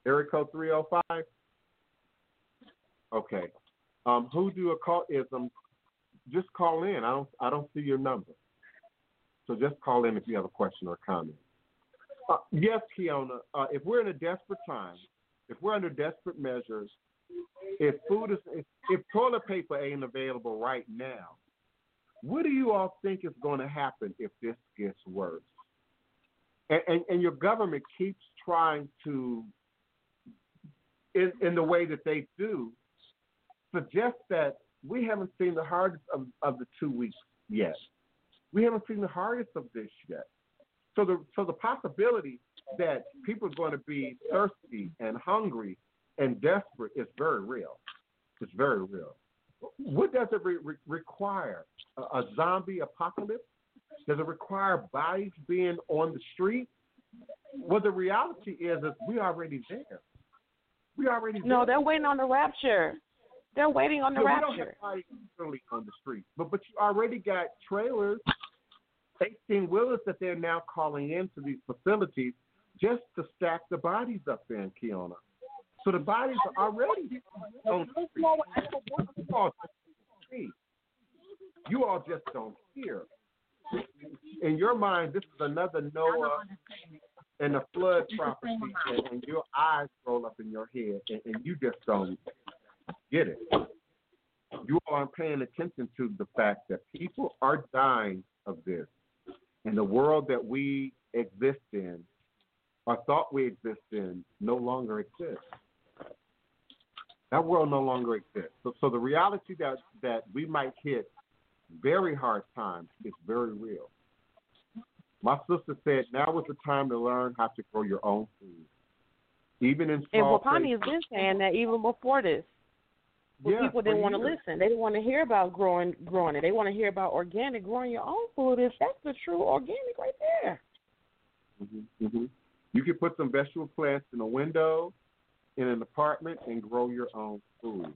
area code 305? Okay. Um, do occultism, just call in. I don't I don't see your number. So just call in if you have a question or comment. Uh, yes, Kiona, uh, if we're in a desperate time, if we're under desperate measures, if food is if, if toilet paper ain't available right now, what do you all think is going to happen if this gets worse? And, and, and your government keeps trying to, in, in the way that they do, suggest that we haven't seen the hardest of, of the two weeks yet. We haven't seen the hardest of this yet. So the so the possibility that people are going to be thirsty and hungry and desperate is very real. It's very real. What does it re- re- require? A, a zombie apocalypse? Does it require bodies being on the street? Well, the reality is, is we already there. We already no, there. they're waiting on the rapture. They're waiting on the no, rapture. We don't have bodies on the street, but but you already got trailers, eighteen wheelers that they're now calling into these facilities just to stack the bodies up there in Kiona. So the bodies are already on the. You all just don't hear. In your mind, this is another Noah and the flood prophecy, and, and your eyes roll up in your head, and, and you just don't get it. You aren't paying attention to the fact that people are dying of this. And the world that we exist in, or thought we exist in, no longer exists. That world no longer exists. So, so the reality that that we might hit very hard times is very real. My sister said now is the time to learn how to grow your own food, even in small. And Wapani has places. been saying that even before this. But Yeah, people didn't want to listen. They didn't want to hear about growing growing it. They want to hear about organic, growing your own food. Is that's the true organic right there. hmm hmm You can put some vegetable plants in a window in an apartment and grow your own food.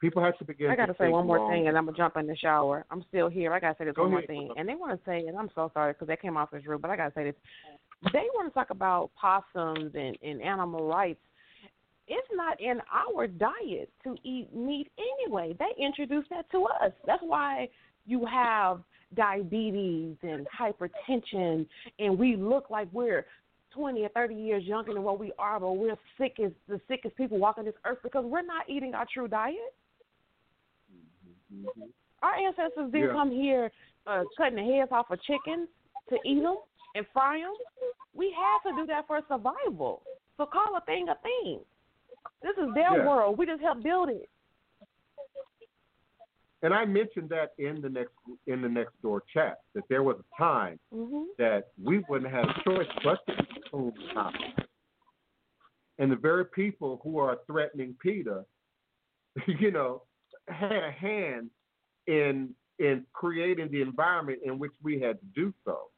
People have to begin. I got to say one more long- thing, and I'm gonna jump in the shower. I'm still here. I got to say this Go one more thing, and they want to say, and I'm so sorry because that came off as rude, but I got to say this. They want to talk about possums and, and animal rights. It's not in our diet to eat meat anyway. They introduced that to us. That's why you have diabetes and hypertension, and we look like we're 20 or 30 years younger than what we are, but we're sick as the sickest people walking this earth because we're not eating our true diet. Mhm. Our ancestors didn't Yeah. come here uh, cutting the heads off of chickens to eat them and fry them. We had to do that for survival. So call a thing a thing. This is their Yeah. world. We just help build it. And I mentioned that in the next in the Nextdoor chat that there was a time hmm that we wouldn't have a choice but to eat food now. And the very people who are threatening PETA, you know, had a hand in in creating the environment in which we had to do so.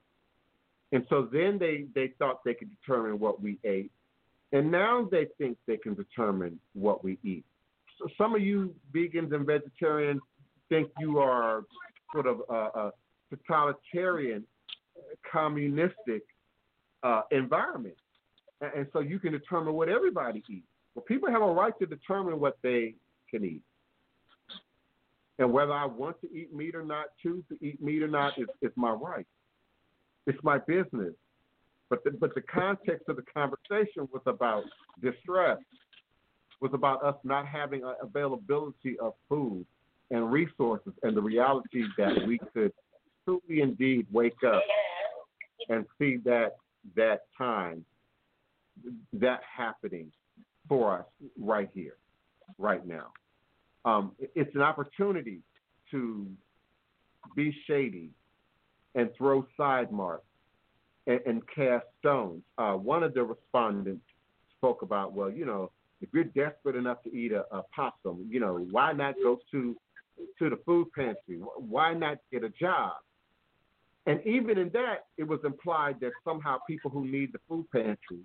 And so then they, they thought they could determine what we ate. And now they think they can determine what we eat. So some of you vegans and vegetarians think you are sort of a, a totalitarian communistic uh, environment. And, and so you can determine what everybody eats. Well, people have a right to determine what they can eat. And whether I want to eat meat or not, choose to eat meat or not, is, is my right. It's my business. But the, but the context of the conversation was about distress, was about us not having availability of food and resources, and the reality that we could truly indeed wake up and see that that time, that happening for us right here, right now. Um, it's an opportunity to be shady and throw side marks and, and cast stones. Uh, one of the respondents spoke about, well, you know, if you're desperate enough to eat a, a possum, you know, why not go to to the food pantry? Why not get a job? And even in that, it was implied that somehow people who need the food pantry,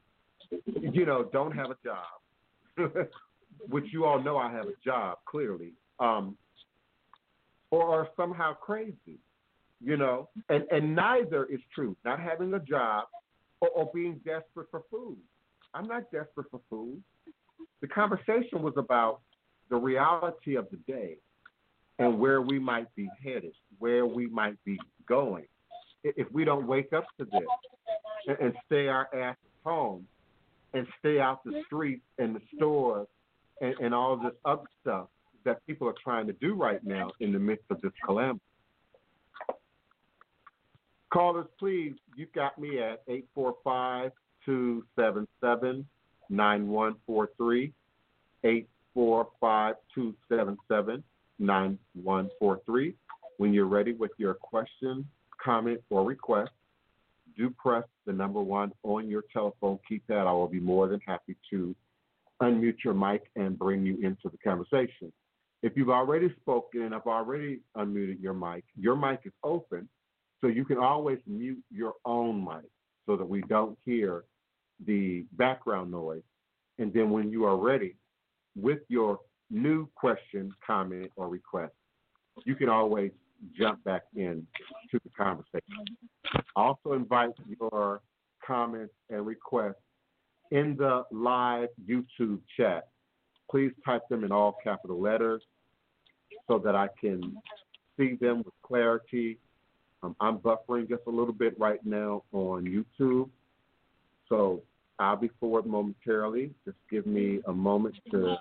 you know, don't have a job, which you all know I have a job clearly, um, or are somehow crazy, you know. And and neither is true. Not having a job or, or being desperate for food. I'm not desperate for food. The conversation was about the reality of the day and where we might be headed, where we might be going if we don't wake up to this and, and stay our ass at home and stay out the streets and the stores and, and all this other stuff that people are trying to do right now in the midst of this calamity. Callers, please, you've got me at 845 277 9143. 845 277 9143. When you're ready with your question, comment, or request, do press the number one on your telephone keypad. I will be more than happy to unmute your mic and bring you into the conversation. If you've already spoken and I've already unmuted your mic, your mic is open, so you can always mute your own mic so that we don't hear the background noise. And then when you are ready with your new question, comment, or request, you can always jump back in to the conversation. Also invite your comments and requests in the live YouTube chat. Please type them in all capital letters so that I can see them with clarity. Um, I'm buffering just a little bit right now on YouTube. So I'll be forward momentarily. Just give me a moment to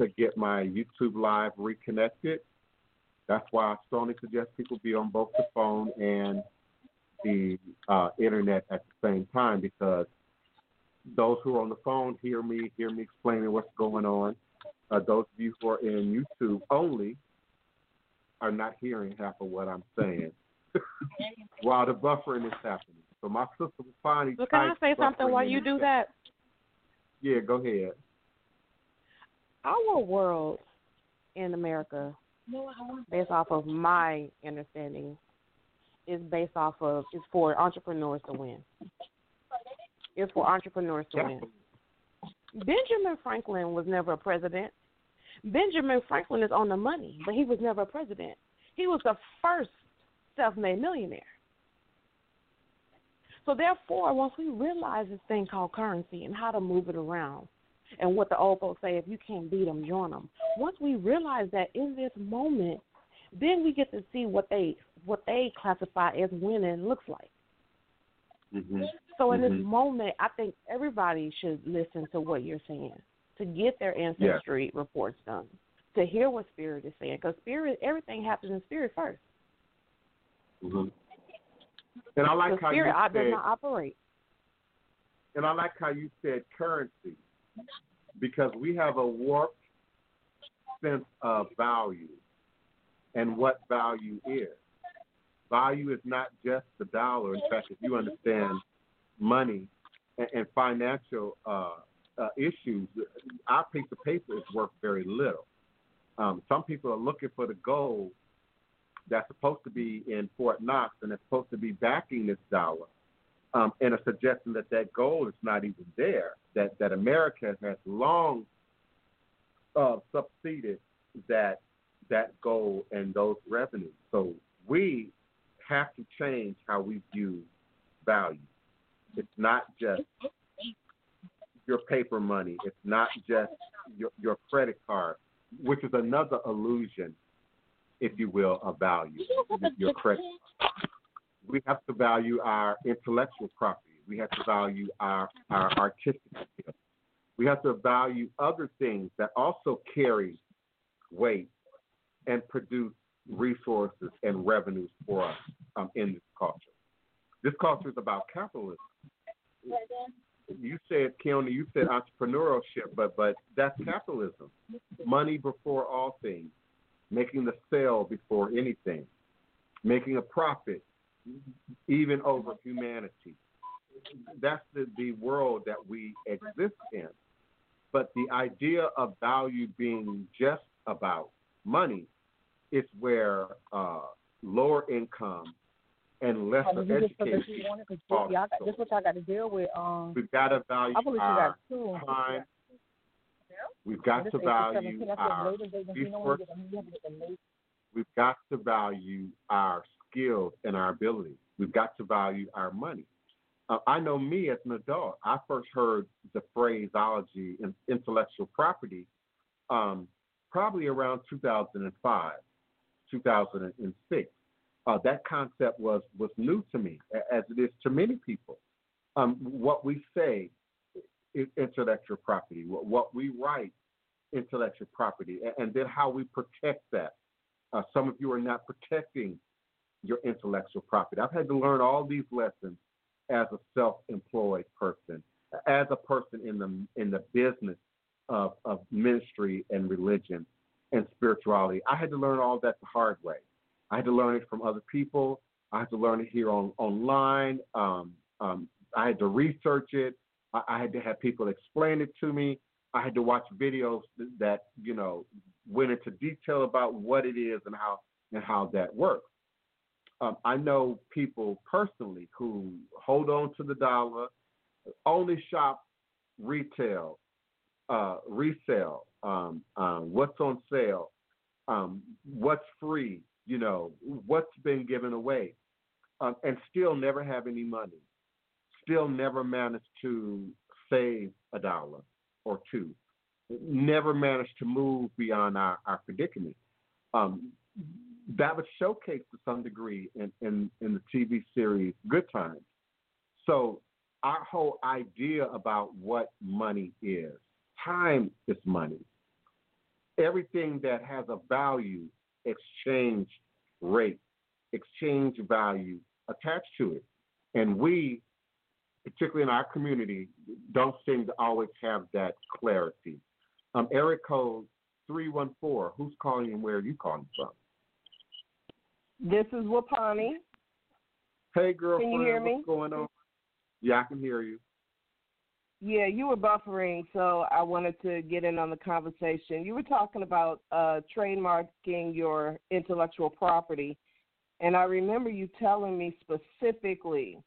to get my YouTube live reconnected. That's why I strongly suggest people be on both the phone and the uh, internet at the same time because those who are on the phone hear me, hear me explaining what's going on, Uh, those of you who are in YouTube only are not hearing half of what I'm saying while the buffering is happening. So my sister will finally. So can I say something while you do that? Yeah, go ahead. Our world in America, based off of my understanding, is based off of is for entrepreneurs to win. It's for entrepreneurs to win. Benjamin Franklin was never a president. Benjamin Franklin is on the money, but he was never a president. He was the first self-made millionaire. So therefore, once we realize this thing called currency and how to move it around, and what the old folks say, if you can't beat them, join them. Once we realize that in this moment, then we get to see what they what they classify as winning looks like. hmm So in this Mhm. moment, I think everybody should listen to what you're saying to get their ancestry reports done, to hear what spirit is saying, because spirit, everything happens in spirit first. hmm And I like how you spirit does said, not operate. and I like how you said currency, because we have a warped sense of value and what value is. Value is not just the dollar. In fact, if you understand money and, and financial uh, uh, issues, our piece of paper is worth very little. Um, some people are looking for the gold that's supposed to be in Fort Knox and it's supposed to be backing this dollar, um, and are suggesting that that gold is not even there. That that America has long uh, that that goal and those revenues. So we have to change how we view value. It's not just your paper money. It's not just your, your credit card, which is another illusion, if you will, of value. Your credit. We have to value our intellectual property. We have to value our, our artistic skills. We have to value other things that also carry weight and produce resources and revenues for us um, in this culture. This culture is about capitalism. You said, Keone, you said entrepreneurship, but but that's capitalism. Money before all things, making the sale before anything, making a profit even over humanity. That's the, the world that we exist in. But the idea of value being just about money is where uh, lower income and lesser just put educated this you people wanted, 'cause fall y'all got, this what y'all got to deal with. Um, We've got to value I our time. We've got to value 17, that's the our and you know when you resources. get them, you have to get the latest. We've got to value our skills and our ability. We've got to value our money. Uh, I know me as an adult, I first heard the phraseology in intellectual property um, probably around 2005, 2006. Uh, that concept was, was new to me, as it is to many people. Um, what we say is intellectual property, what, we write, intellectual property, and then how we protect that. Uh, some of you are not protecting your intellectual property. I've had to learn all these lessons as a self-employed person, as a person in the in the business of, of ministry and religion and spirituality. I had to learn all that the hard way. I had to learn it from other people. I had to learn it here on online. Um, um, I had to research it. I, I had to have people explain it to me. I had to watch videos that you know went into detail about what it is and how and how that works. Um, I know people personally who hold on to the dollar, only shop retail, uh, resale, um, um, what's on sale, um, what's free, you know, what's been given away, um, and still never have any money, still never manage to save a dollar or two, never manage to move beyond our, our predicament. Um, that was showcased to some degree in, in, in the TV series Good Times. So our whole idea about what money is, time is money. Everything that has a value, exchange rate, exchange value attached to it. And we, particularly in our community, don't seem to always have that clarity. Um, Area code 314. Who's calling and where are you calling from? This is Wapani. Hey, girlfriend. Can you hear me? what's going on? Yeah, I can hear you. Yeah, you were buffering, so I wanted to get in on the conversation. You were talking about uh, trademarking your intellectual property, and I remember you telling me specifically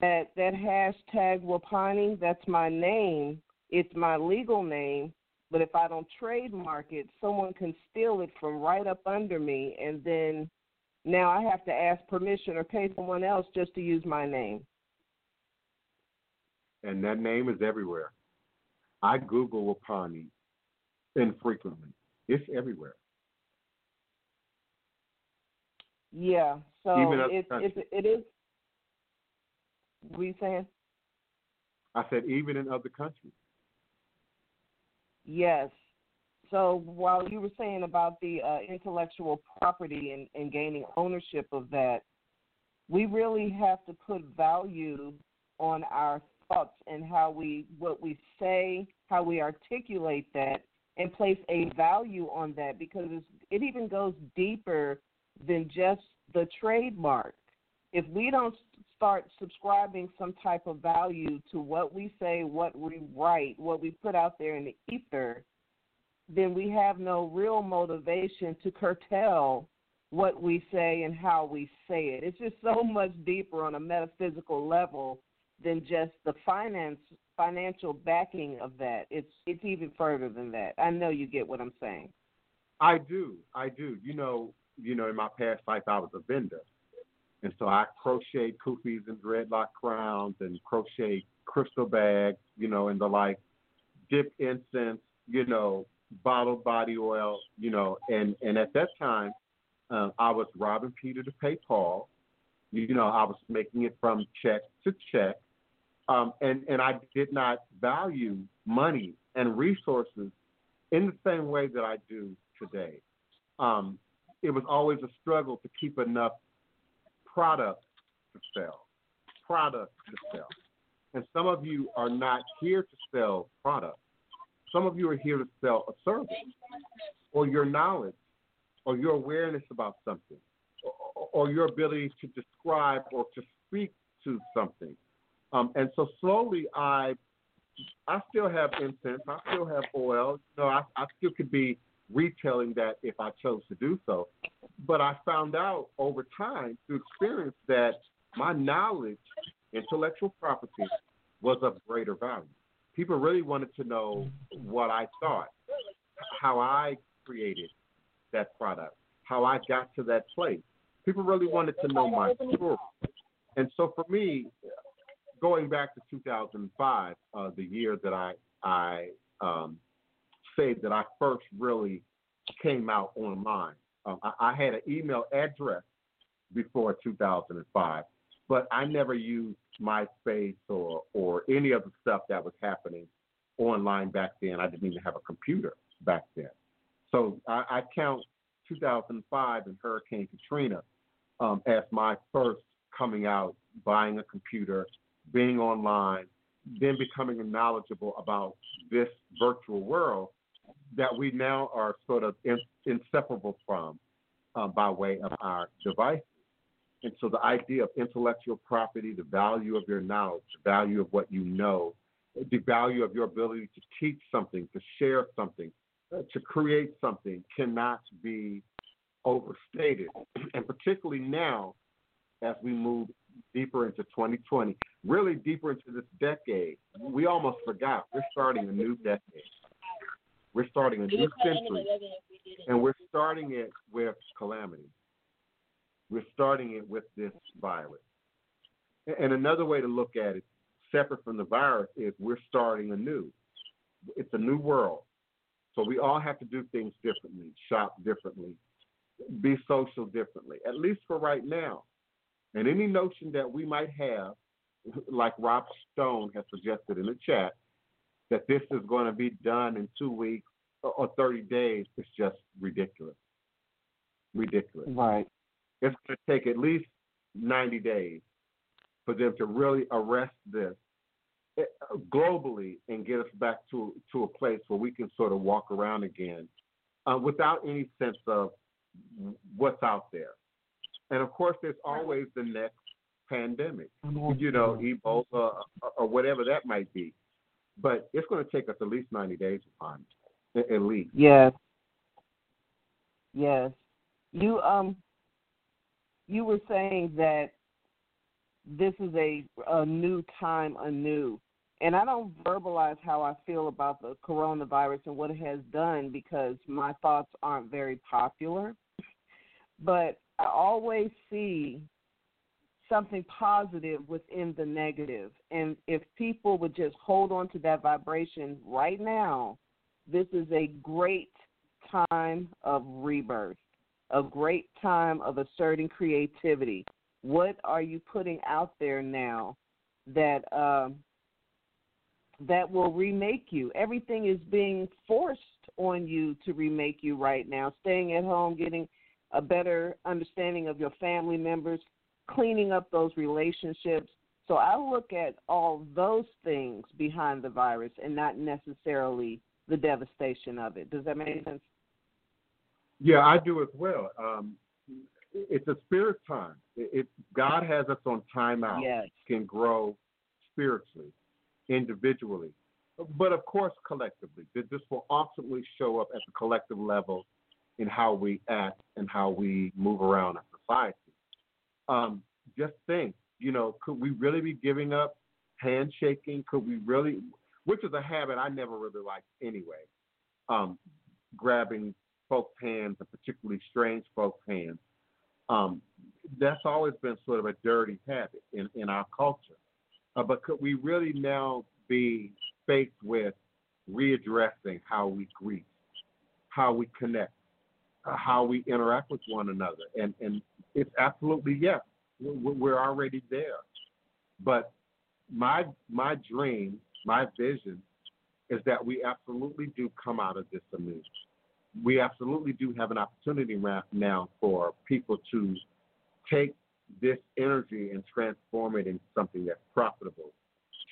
that that hashtag Wapani, that's my name, it's my legal name, but if I don't trademark it, someone can steal it from right up under me, and then now I have to ask permission or pay someone else just to use my name. And that name is everywhere. I Google Wapani infrequently. It's everywhere. Yeah, so it, it it is. What you saying? I said even in other countries. Yes. So while you were saying about the uh, intellectual property and, and gaining ownership of that, we really have to put value on our thoughts and how we what we say, how we articulate that, and place a value on that because it even goes deeper than just the trademark. If we don't start subscribing some type of value to what we say, what we write, what we put out there in the ether, then we have no real motivation to curtail what we say and how we say it. It's just so much deeper on a metaphysical level than just the finance financial backing of that. It's it's even further than that. I know you get what I'm saying. I do. I do. You know, you know, in my past life I was a vendor. And so I crochet kufis and dreadlock crowns and crochet crystal bags, you know, and the like, dip incense, you know, bottled body oil, you know, and and at that time, uh, I was robbing Peter to pay Paul. You know, I was making it from check to check, um, and and I did not value money and resources in the same way that I do today. Um, it was always a struggle to keep enough product to sell, product to sell. And some of you are not here to sell product. Some of you are here to sell a service or your knowledge or your awareness about something or, or your ability to describe or to speak to something. Um, and so slowly I I still have incense, I still have oil. You know, I, I still could be retailing that if I chose to do so. But I found out over time through experience that my knowledge, intellectual property, was of greater value. People really wanted to know what I thought, how I created that product, how I got to that place. People really wanted to know my story. And so for me, going back to 2005, uh, the year that I I um, say that I first really came out online. Um, I, I had an email address before 2005, but I never used MySpace or or any of the stuff that was happening online back then. I didn't even have a computer back then. So I, I count 2005 and Hurricane Katrina um, as my first coming out, buying a computer, being online, then becoming knowledgeable about this virtual world that we now are sort of in, inseparable from uh, by way of our devices. And so the idea of intellectual property, the value of your knowledge, the value of what you know, the value of your ability to teach something, to share something, uh, to create something cannot be overstated. And particularly now, as we move deeper into 2020, really deeper into this decade, we almost forgot we're starting a new decade. We're starting a new century, and we're starting it with calamity. We're starting it with this virus. And another way to look at it, separate from the virus, is we're starting anew. It's a new world. So we all have to do things differently, shop differently, be social differently, at least for right now. And any notion that we might have, like Rob Stone has suggested in the chat, that this is going to be done in two weeks or 30 days is just ridiculous. Ridiculous. Right. It's going to take at least 90 days for them to really arrest this eh, globally and get us back to to a place where we can sort of walk around again uh, without any sense of what's out there. And of course, there's always the next pandemic, you know, Ebola or, or whatever that might be. But it's going to take us at least 90 days to find it, at least. Yes. Yes. You um you were saying that this is a a new time anew. And I don't verbalize how I feel about the coronavirus and what it has done because my thoughts aren't very popular. But I always see something positive within the negative. And if people would just hold on to that vibration right now, this is a great time of rebirth, a great time of asserting creativity. What are you putting out there now that um, that will remake you? Everything is being forced on you to remake you right now. Staying at home, getting a better understanding of your family members, cleaning up those relationships. So I look at all those things behind the virus and not necessarily the devastation of it. Does that make sense? Yeah, I do as well. Um, it's a spirit time. It, it, God has us on timeout. Yes. Can grow spiritually, individually, but of course collectively. This will ultimately show up at the collective level in how we act and how we move around in society. Um, just think, you know, could we really be giving up handshaking? Could we really, which is a habit I never really liked anyway, um, grabbing folks' hands, and particularly strange folks' hands. Um, that's always been sort of a dirty habit in, in our culture. Uh, but could we really now be faced with readdressing how we greet, how we connect, how we interact with one another? And, and it's absolutely yes, we're, already there. But my my dream, my vision, is that we absolutely do come out of this anew we absolutely do have an opportunity now for people to take this energy and transform it into something that's profitable,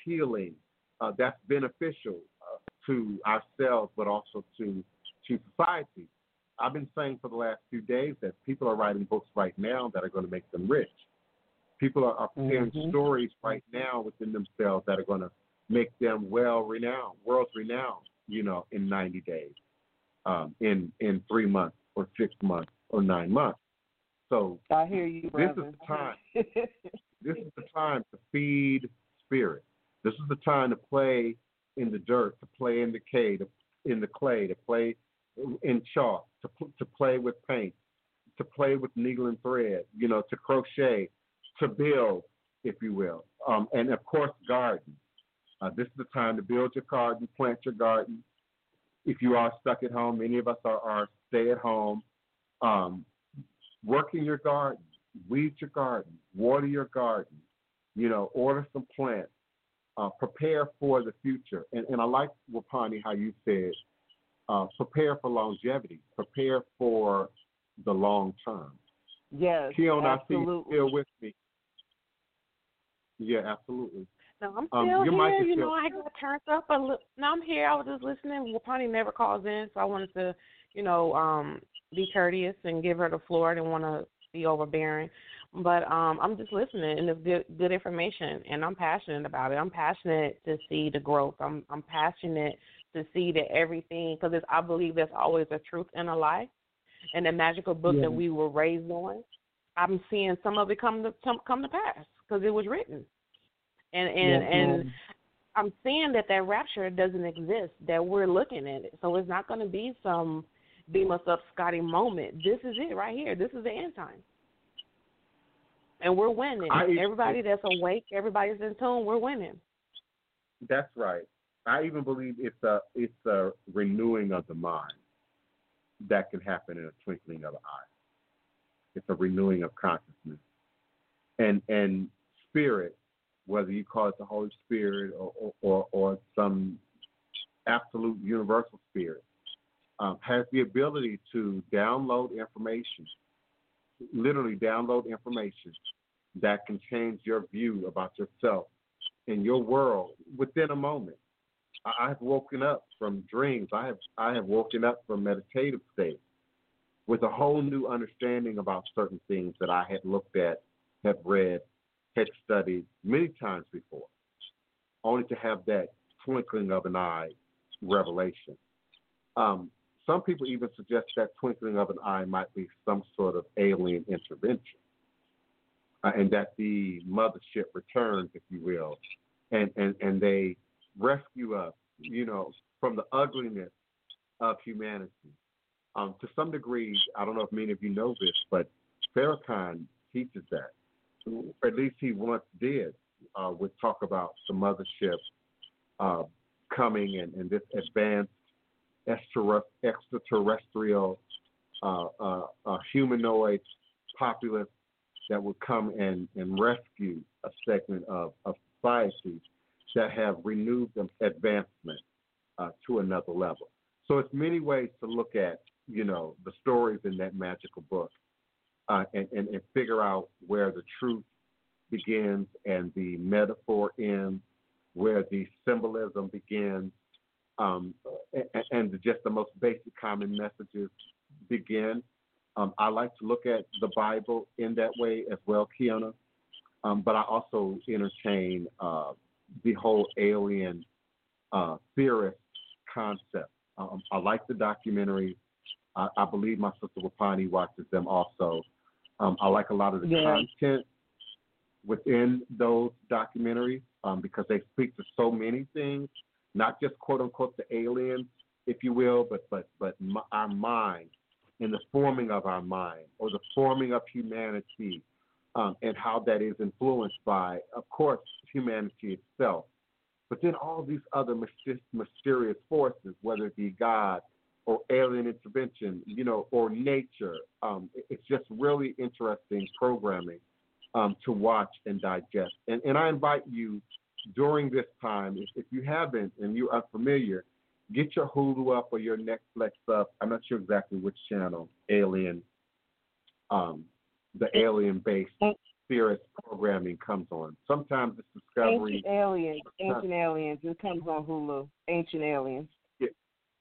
healing, uh, that's beneficial uh, to ourselves, but also to to society. I've been saying for the last few days that people are writing books right now that are going to make them rich. People are, are preparing mm-hmm. stories right now within themselves that are going to make them well renowned, world renowned, you know, in 90 days um, in in three months or six months or nine months. So I hear you, brother. This is the time. this is the time to feed spirit. This is the time to play in the dirt, to play in the clay, to, in the clay, to play in chalk, to to play with paint, to play with needle and thread. You know, to crochet, to build, if you will, um, and of course, garden. Uh, this is the time to build your garden, plant your garden, if you are stuck at home, many of us are, are stay at home. Um, work in your garden, weed your garden, water your garden, you know, order some plants, uh, prepare for the future. And, and I like, Wapani, how you said, uh, prepare for longevity, prepare for the long term. Yes, Keon, absolutely. I see you still with me. Yeah, absolutely. No, I'm Um, still your mic here. is You still- know, I got turned up a little. No, I'm here. I was just listening. Wapani never calls in, so I wanted to, you know, um, be courteous and give her the floor. I didn't want to be overbearing, but um, I'm just listening, and it's good, good information, and I'm passionate about it. I'm passionate to see the growth. I'm, I'm passionate to see that everything, because I believe there's always a truth in a lie, and the magical book Yeah. that we were raised on. I'm seeing some of it come to come, come to pass because it was written and and Yes, and ma'am. I'm seeing that that rapture doesn't exist. That we're looking at it, so it's not going to be some beam us up, Scotty moment. This is it right here. This is the end time, and we're winning. I- everybody that's awake, everybody's in tune. We're winning. That's right. I even believe it's a it's a renewing of the mind that can happen in a twinkling of an eye. It's a renewing of consciousness, and and spirit, whether you call it the Holy Spirit or or, or, or some absolute universal spirit, um, has the ability to download information, literally download information that can change your view about yourself and your world within a moment. I, I have woken up from dreams. I have I have woken up from meditative states with a whole new understanding about certain things that I had looked at, have read, had studied many times before, only to have that twinkling of an eye revelation. Um, some people even suggest that twinkling of an eye might be some sort of alien intervention, uh, and that the mothership returns, if you will, and, and, and they rescue us, you know, from the ugliness of humanity. Um, to some degree, I don't know if many of you know this, but Farrakhan teaches that. Or at least he once did, uh, would talk about the mothership uh, coming and, and this advanced extraterrestrial uh, uh, uh, humanoid populace that would come and, and rescue a segment of, of society that have renewed them advancement uh, to another level. So it's many ways to look at, you know, the stories in that magical book uh, and, and, and figure out where the truth begins and the metaphor ends, where the symbolism begins, um, and, and, just the most basic common messages begin. Um, I like to look at the Bible in that way as well, Kiana. Um, but I also entertain uh, the whole alien uh, theorist concept. Um, I like the documentaries. I, I, believe my sister Wapani watches them also. Um, I like a lot of the yeah. content within those documentaries um, because they speak to so many things, not just quote unquote the aliens, if you will, but but but our mind and the forming of our mind or the forming of humanity um, and how that is influenced by, of course, humanity itself, but then all these other mysterious forces, whether it be God or alien intervention, you know, or nature. Um, it's just really interesting programming um, to watch and digest. And, and I invite you during this time, if, if you haven't and you're unfamiliar, get your Hulu up or your Netflix up. I'm not sure exactly which channel, Alien, um, the alien based theorist programming comes on. Sometimes it's Discovery. Ancient Aliens. Ancient Aliens. It comes on Hulu. Ancient Aliens. Yeah,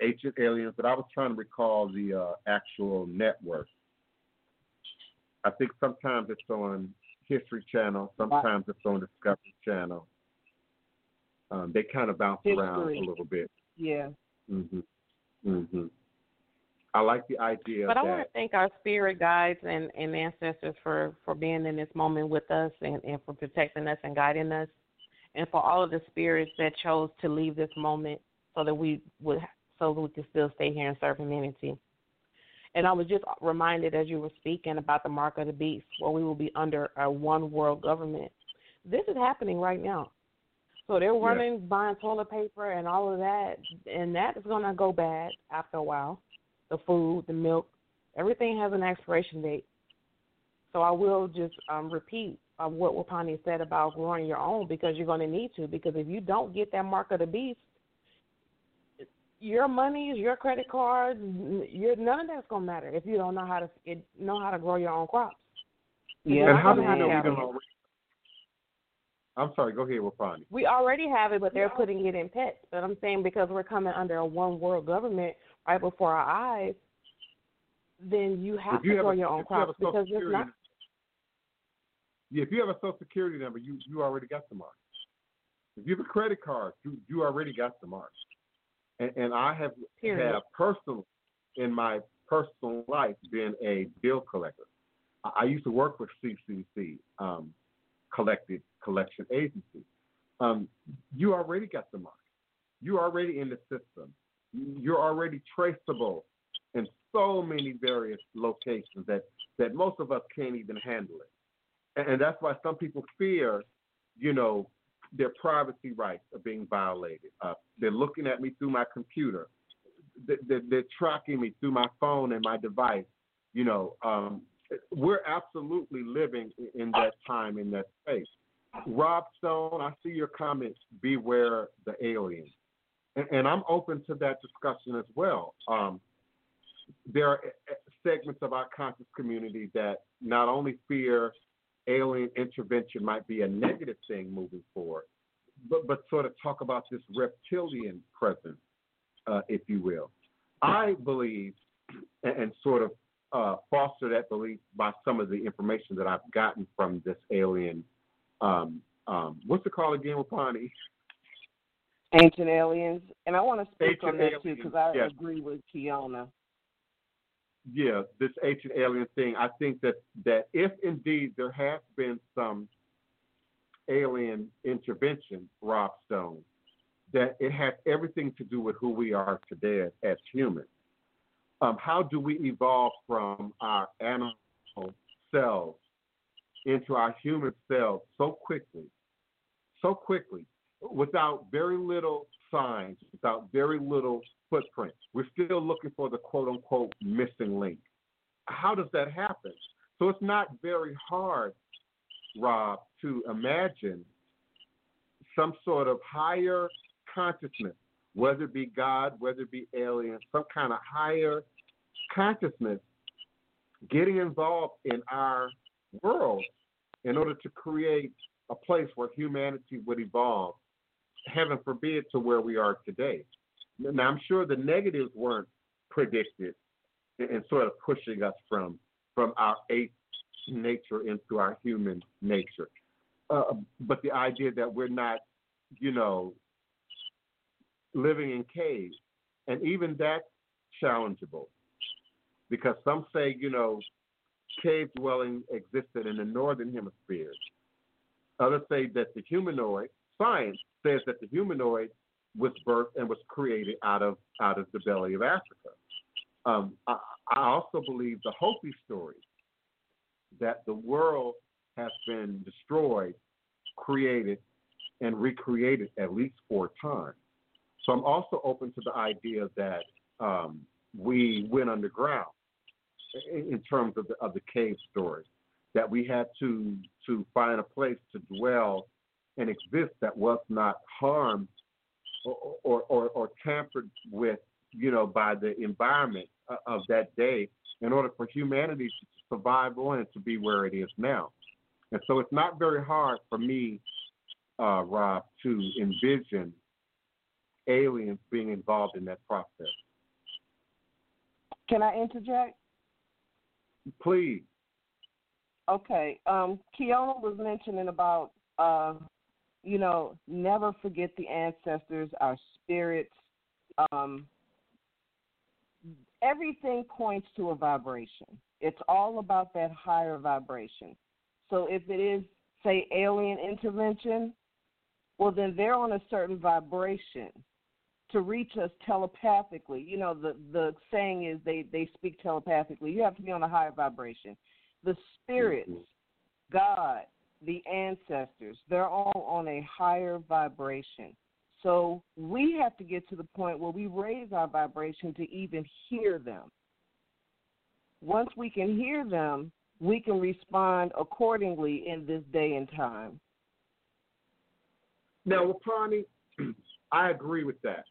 Ancient Aliens, but I was trying to recall the uh, actual network. I think sometimes it's on History Channel, sometimes it's on Discovery Channel. Um, they kind of bounce History. around a little bit. Yeah. Mhm. Mhm. I like the idea. But I want to thank our spirit guides and, and ancestors for, for being in this moment with us and, and for protecting us and guiding us, and for all of the spirits that chose to leave this moment so that we would so that we could still stay here and serve humanity. And I was just reminded as you were speaking about the mark of the beast, where we will be under a one world government. This is happening right now. So they're running yeah. buying toilet paper and all of that, and that is going to go bad after a while the food, the milk, everything has an expiration date. So I will just um, repeat uh, what Wapani said about growing your own because you're going to need to. Because if you don't get that mark of the beast, your money, your credit cards, your none of that's going to matter if you don't know how to it, know how to grow your own crops. Yeah, and how do we know we don't already? I'm sorry. Go ahead, Wapani. We already have it, but they're putting it in pets. But I'm saying because we're coming under a one world government, right before our eyes, then you have you to grow your own crops you because it's not. Yeah, if you have a social security number, you you already got the mark. If you have a credit card, you you already got the mark. And, and I have Period. have personal in my personal life been a bill collector. I, I used to work with CCC, um, collected collection agency. Um, you already got the mark. You already in the system you're already traceable in so many various locations that, that most of us can't even handle it. And, and that's why some people fear, you know, their privacy rights are being violated. Uh, they're looking at me through my computer. They're, they're, tracking me through my phone and my device. You know, um, we're absolutely living in that time, in that space. Rob Stone, I see your comments. Beware the aliens and, and I'm open to that discussion as well. Um, there are eh, segments of our conscious community that not only fear alien intervention might be a negative thing moving forward, but but sort of talk about this reptilian presence, uh, if you will. I believe, and, and sort of uh, foster that belief by some of the information that I've gotten from this alien. Um, um, what's it called again, Wapani? Ancient aliens, and I want to speak Ancient on that too because I yes. agree with Kiona. Yeah, this ancient alien thing. I think that that if indeed there has been some alien intervention, Rob Stone, that it has everything to do with who we are today as, as humans. Um, how do we evolve from our animal selves into our human selves so quickly, so quickly, without very little signs, without very little footprint? We're still looking for the quote unquote missing link. How does that happen? So it's not very hard, Rob, to imagine some sort of higher consciousness, whether it be God, whether it be aliens, some kind of higher consciousness getting involved in our world in order to create a place where humanity would evolve, heaven forbid, to where we are today. Now, I'm sure the negatives weren't predicted in sort of pushing us from from our ape nature into our human nature. Uh, but the idea that we're not, you know, living in caves, and even that's challengeable, because some say, you know, cave dwelling existed in the northern hemisphere. Others say that the humanoid science says that the humanoid was birthed and was created out of out of the belly of Africa. Um, I, I also believe the Hopi story that the world has been destroyed, created, and recreated at least four times. So I'm also open to the idea that um, we went underground in, in terms of the of the cave story, that we had to to find a place to dwell and exist that was not harmed or or, or, or tampered with, you know, by the environment of that day in order for humanity to survive on and to be where it is now. And so it's not very hard for me, uh, Rob, to envision aliens being involved in that process. Can I interject? Please. Okay. Um, Kiona was mentioning about, uh, you know, never forget the ancestors, our spirits. Um, everything points to a vibration. It's all about that higher vibration. So if it is, say, alien intervention, well, then they're on a certain vibration to reach us telepathically. You know, the the saying is they they speak telepathically. You have to be on a higher vibration. The spirits, God, the ancestors, they're all on a higher vibration. So we have to get to the point where we raise our vibration to even hear them. Once we can hear them, we can respond accordingly in this day and time. Now, Wapani, I agree with that.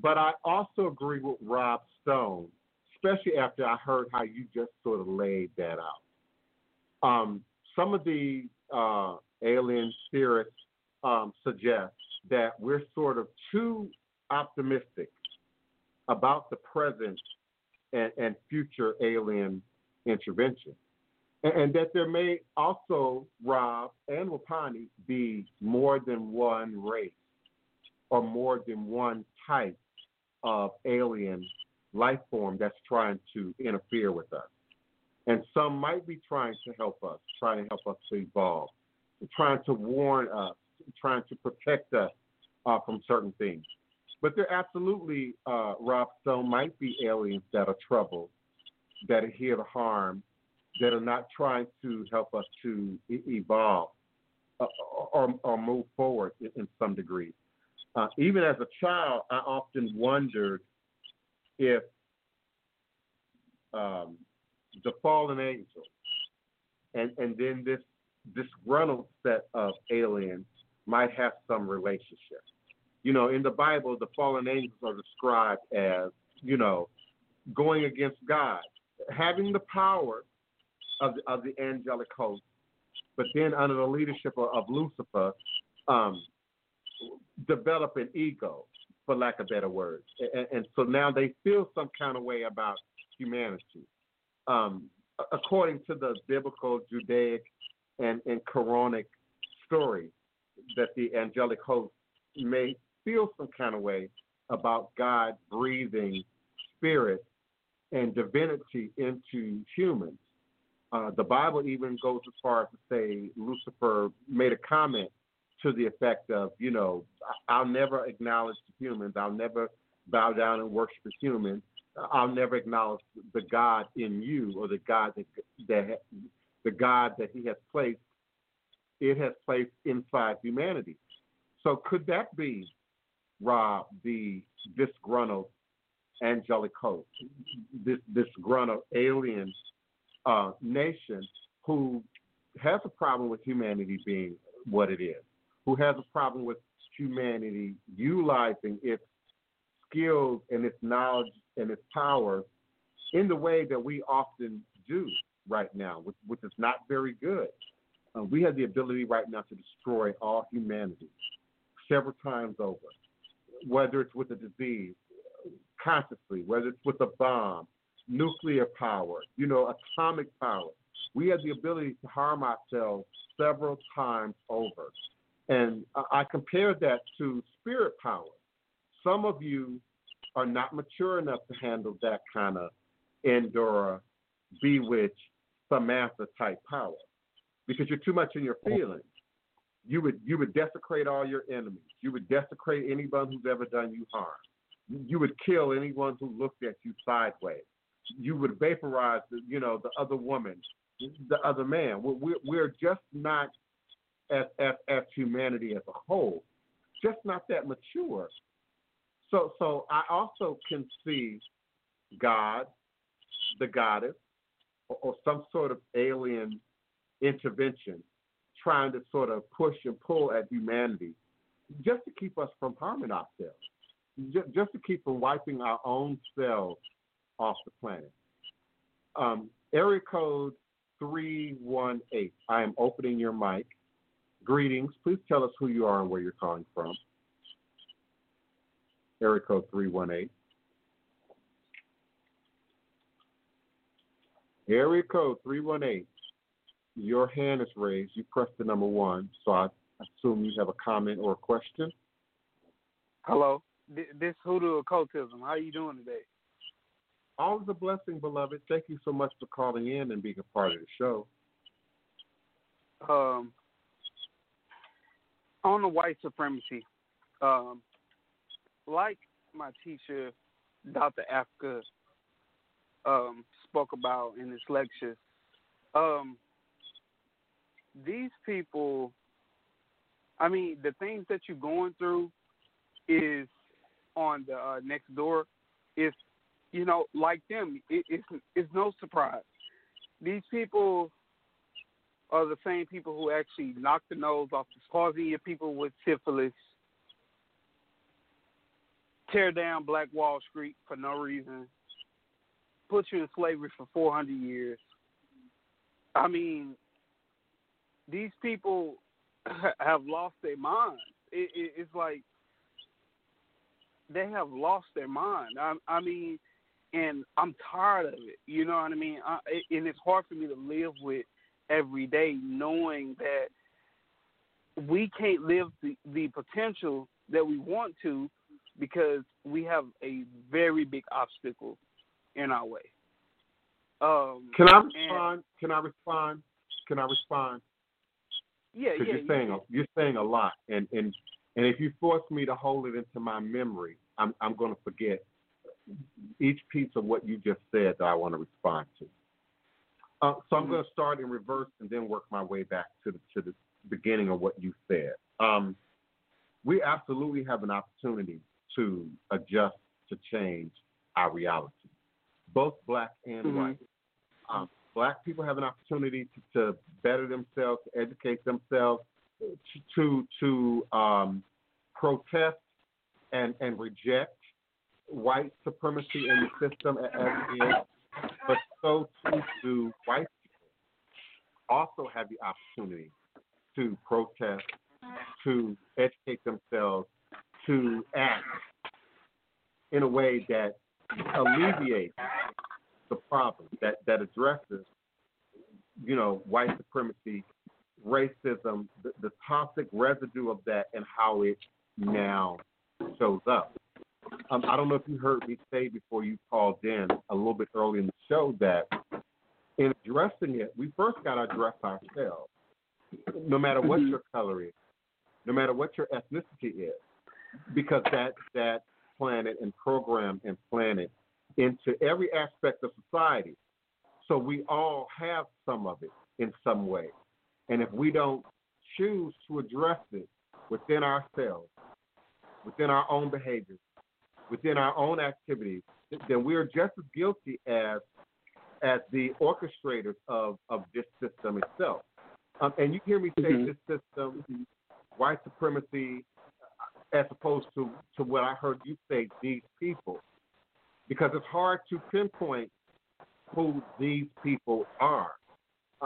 But I also agree with Rob Stone, especially after I heard how you just sort of laid that out. Um, some of the uh, alien spirits um, suggest that we're sort of too optimistic about the present and, and future alien intervention. And, and that there may also, Rob and Wapani, be more than one race or more than one type of alien life form that's trying to interfere with us. And some might be trying to help us, trying to help us to evolve, trying to warn us, trying to protect us uh, from certain things. But there absolutely, uh, Rob Stone, might be aliens that are troubled, that are here to harm, that are not trying to help us to e- evolve uh, or, or move forward in, in some degree. Uh, even as a child, I often wondered if um, the fallen angels, and, and then this disgruntled set of aliens might have some relationship. You know, in the Bible, the fallen angels are described as, you know, going against God, having the power of the, of the angelic host, but then under the leadership of, of Lucifer, um, develop an ego, for lack of better words, and, and so now they feel some kind of way about humanity. Um, according to the biblical, Judaic, and, and Quranic story, that the angelic host may feel some kind of way about God breathing spirit and divinity into humans. Uh, the Bible even goes as far as to say Lucifer made a comment to the effect of, you know, I'll never acknowledge the humans. I'll never bow down and worship the humans. I'll never acknowledge the God in you or the God that, that the God that He has placed. It has placed inside humanity. So could that be, Rob, the disgruntled angelic host, this disgruntled alien uh, nation who has a problem with humanity being what it is, who has a problem with humanity utilizing its skills and its knowledge and its power in the way that we often do right now, which, which is not very good. Uh, we have the ability right now to destroy all humanity several times over, whether it's with a disease, consciously, whether it's with a bomb, nuclear power, you know, atomic power. We have the ability to harm ourselves several times over. And I compare that to spirit power. Some of you are not mature enough to handle that kind of Endora, bewitch, Samantha type power because you're too much in your feelings. You would you would desecrate all your enemies. You would desecrate anyone who's ever done you harm. You would kill anyone who looked at you sideways you would vaporize, the, you know, the other woman, the other man. We're, we're just not, as, as, as humanity as a whole, just not that mature. So, so I also can see God, the goddess, or, or some sort of alien intervention trying to sort of push and pull at humanity just to keep us from harming ourselves, just, just to keep from wiping our own selves off the planet. Um, area code 318. I am opening your mic. Greetings. Please tell us who you are and where you're calling from. Area code 318. Area code 318. Your hand is raised. You press the number one, so I assume you have a comment or a question. Hello. This hoodoo occultism. How are you doing today? Always a blessing, beloved. Thank you so much for calling in and being a part of the show. Um, on the white supremacy, um, like my teacher, Dr. Afrika, um, spoke about in his lecture, um, these people, I mean, the things that you're going through is on the uh, Nextdoor is you know, like them, it, it's it's no surprise. These people are the same people who actually knock the nose off the Squazian people with syphilis, tear down Black Wall Street for no reason, put you in slavery for 400 years. I mean, these people have lost their minds. It, it, it's like they have lost their mind. I, I mean, and I'm tired of it. You know what I mean? I, and it's hard for me to live with every day, knowing that we can't live the, the potential that we want to because we have a very big obstacle in our way. Um, Can I respond? And, Can I respond? Can I respond? Yeah, yeah. You're saying yeah. A, you're saying a lot, and and and if you force me to hold it into my memory, I'm I'm going to forget each piece of what you just said that I want to respond to. Uh, so I'm mm-hmm. going to start in reverse and then work my way back to the, to the beginning of what you said. Um, we absolutely have an opportunity to adjust to change our reality, both black and mm-hmm. white. Um, black people have an opportunity to, to better themselves, to educate themselves, to to um, protest and and reject white supremacy in the system as it is, but so too do white people also have the opportunity to protest, to educate themselves, way that alleviates the problem, that, that addresses, you know, white supremacy, racism, the, the toxic residue of that, and how it now shows up. Um, I don't know if you heard me say before you called in a little bit early in the show that in addressing it, we first got to address ourselves. No matter what your color is, no matter what your ethnicity is, because that that planet and program and planet into every aspect of society. So we all have some of it in some way. And if we don't choose to address it within ourselves, within our own behaviors, within our own activities, then we are just as guilty as as the orchestrators of, of this system itself. Um, and you hear me say Mhm. this system, white supremacy, as opposed to, to what I heard you say, these people. Because it's hard to pinpoint who these people are.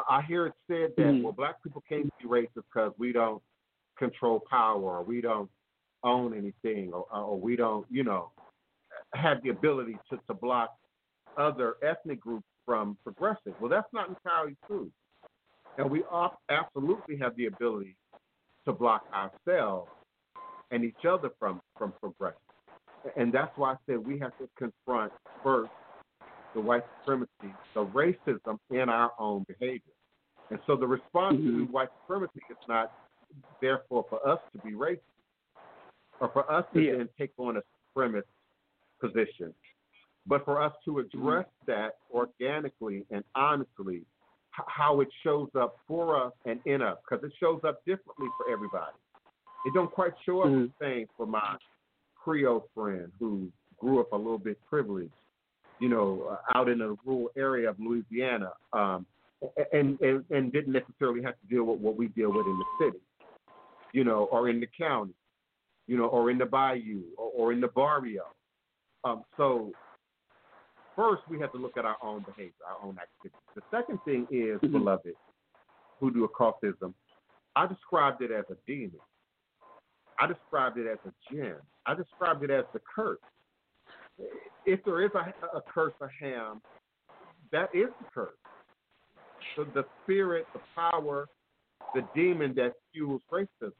I hear it said that, Mhm. well, black people can't be racist because we don't control power or we don't own anything or, or we don't, you know, have the ability to, to block other ethnic groups from progressing. Well, that's not entirely true. And we absolutely have the ability to block ourselves and each other from, from progressing. And that's why I said we have to confront first the white supremacy, the racism in our own behavior. And so the response to Mhm. white supremacy is not therefore for us to be racist or for us to Yeah. then take on a supremacist position, but for us to address that organically and honestly, h- how it shows up for us and in us, because it shows up differently for everybody. It don't quite show up Mhm. the same for my Creole friend who grew up a little bit privileged, you know, uh, out in a rural area of Louisiana, um, and, and and didn't necessarily have to deal with what we deal with in the city, you know, or in the county, you know, or in the bayou or, or in the barrio. Um, so first we have to look at our own behavior, our own activities. The second thing is, Mhm. beloved, hoodoo occultism. I described it as a demon. I described it as a jinn. I described it as the curse. If there is a, a curse of Ham, that is the curse. So the spirit, the power, the demon that fuels racism.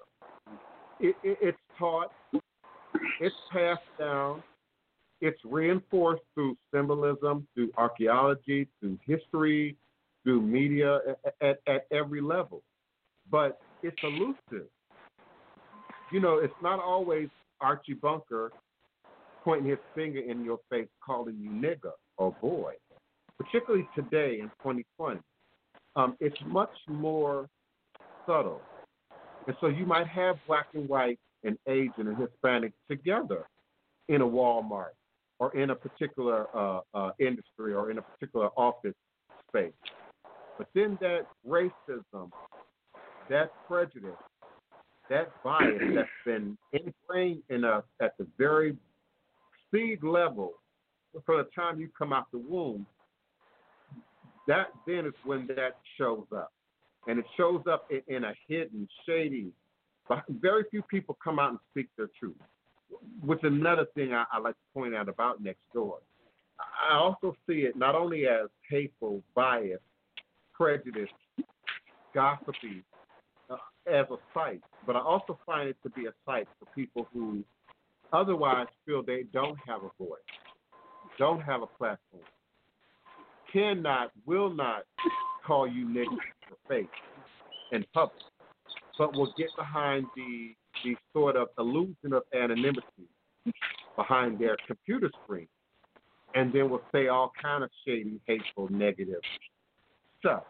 It, it, it's taught, it's passed down, it's reinforced through symbolism, through archaeology, through history, through media, at, at, at every level. But it's elusive. You know, it's not always Archie Bunker pointing his finger in your face, calling you nigger or boy. Particularly today in 2020, um, it's much more subtle. And so you might have black and white and Asian and Hispanic together in a Walmart or in a particular uh, uh, industry or in a particular office space. But then that racism, that prejudice, that bias that's been ingrained in us at the very seed level from the time you come out the womb, that then is when that shows up. And it shows up in, in a hidden, shady, but very few people come out and speak their truth. Which another thing I, I like to point out about next door. I also see it not only as hateful, bias, prejudice, gossipy, uh, as a site, but I also find it to be a site for people who otherwise feel they don't have a voice, don't have a platform, cannot, will not call you nigger in your face in public, but will get behind the the sort of illusion of anonymity behind their computer screen, and then will say all kind of shady, hateful, negative stuff.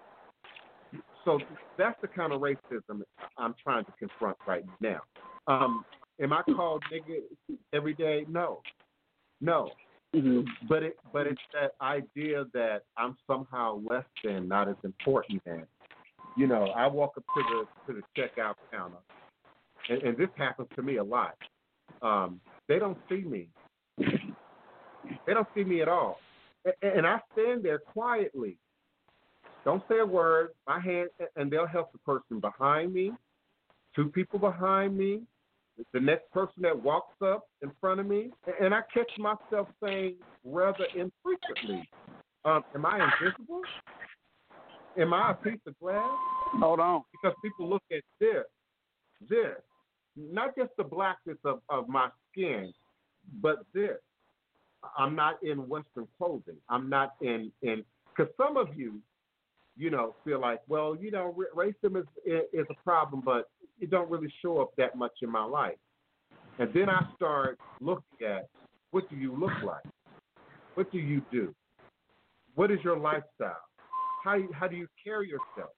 So that's the kind of racism I'm trying to confront right now. Um, am I called nigga every day? No, no. Mhm. But it, but it's that idea that I'm somehow less than, not as important than. You know, I walk up to the to the checkout counter, and, and this happens to me a lot. Um, they don't see me. They don't see me at all, and, and I stand there quietly. Don't say a word. My hand, and they'll help the person behind me, two people behind me, the next person that walks up in front of me, and I catch myself saying rather infrequently, um, "Am I invisible? Am I a piece of glass?" Hold on. Because people look at this, this, not just the blackness of, of my skin, but this. I'm not in Western clothing. I'm not in in because some of you, you know, feel like, well, you know, racism is is a problem, but it don't really show up that much in my life. And then I start looking at what do you look like? What do you do? What is your lifestyle? How how do you carry yourself?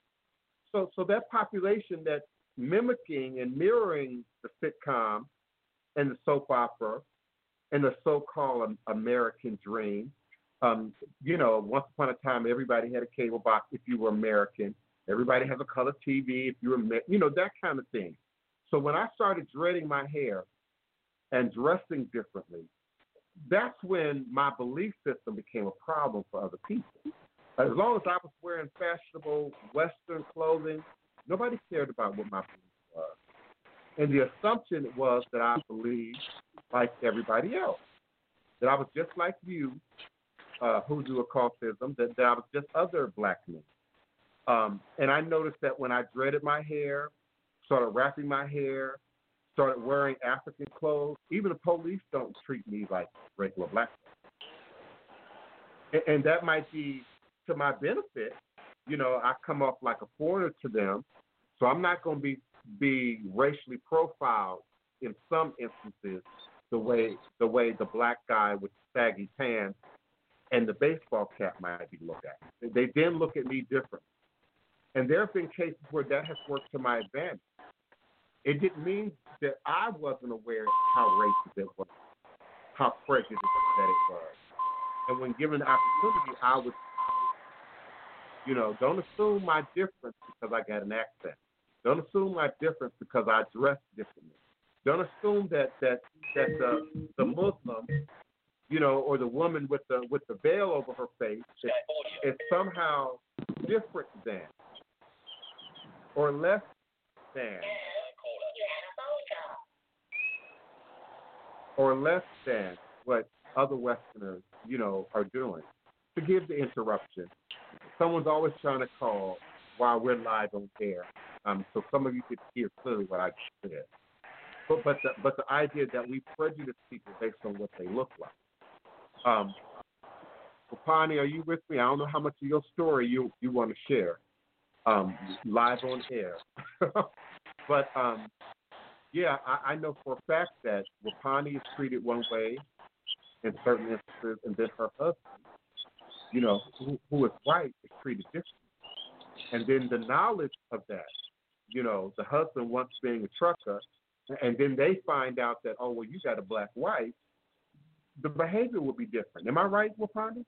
So so that population that's mimicking and mirroring the sitcom and the soap opera and the so-called American dream. Um, you know, once upon a time, everybody had a cable box if you were American. Everybody has a color TV if you were, you know, that kind of thing. So when I started dreading my hair and dressing differently, that's when my belief system became a problem for other people. As long as I was wearing fashionable Western clothing, nobody cared about what my beliefs were. And the assumption was that I believed like everybody else. That I was just like you, uh, hoodoo occultism, that, that I was just other black men. Um, and I noticed that when I dreaded my hair, started wrapping my hair, started wearing African clothes, even the police don't treat me like regular black men. And, and that might be to my benefit. You know, I come off like a foreigner to them, so I'm not going to be be racially profiled in some instances the way the way the black guy with saggy pants and the baseball cap might be looked at. They then look at me different. And there have been cases where that has worked to my advantage. It didn't mean that I wasn't aware how racist it was, how prejudiced that it was. And when given the opportunity, I would, you know, don't assume my difference because I got an accent. Don't assume my difference because I dress differently. Don't assume that that that the the Muslim, you know, or the woman with the with the veil over her face is, is somehow different than or less than or less than what other Westerners, you know, are doing. Forgive the interruption. Someone's always trying to call while we're live on air. Um, so some of you could hear clearly what I said. But but the, but the idea that we prejudice people based on what they look like. Um, Wapani, are you with me? I don't know how much of your story you you want to share um, live on air, but um, yeah, I, I know for a fact that Wapani is treated one way in certain instances, and then her husband, you know, who, who is white, is treated differently. And then the knowledge of that, you know, the husband once being a trucker and then they find out that oh well you got a black wife, the behavior will be different. Am I right, Wapani?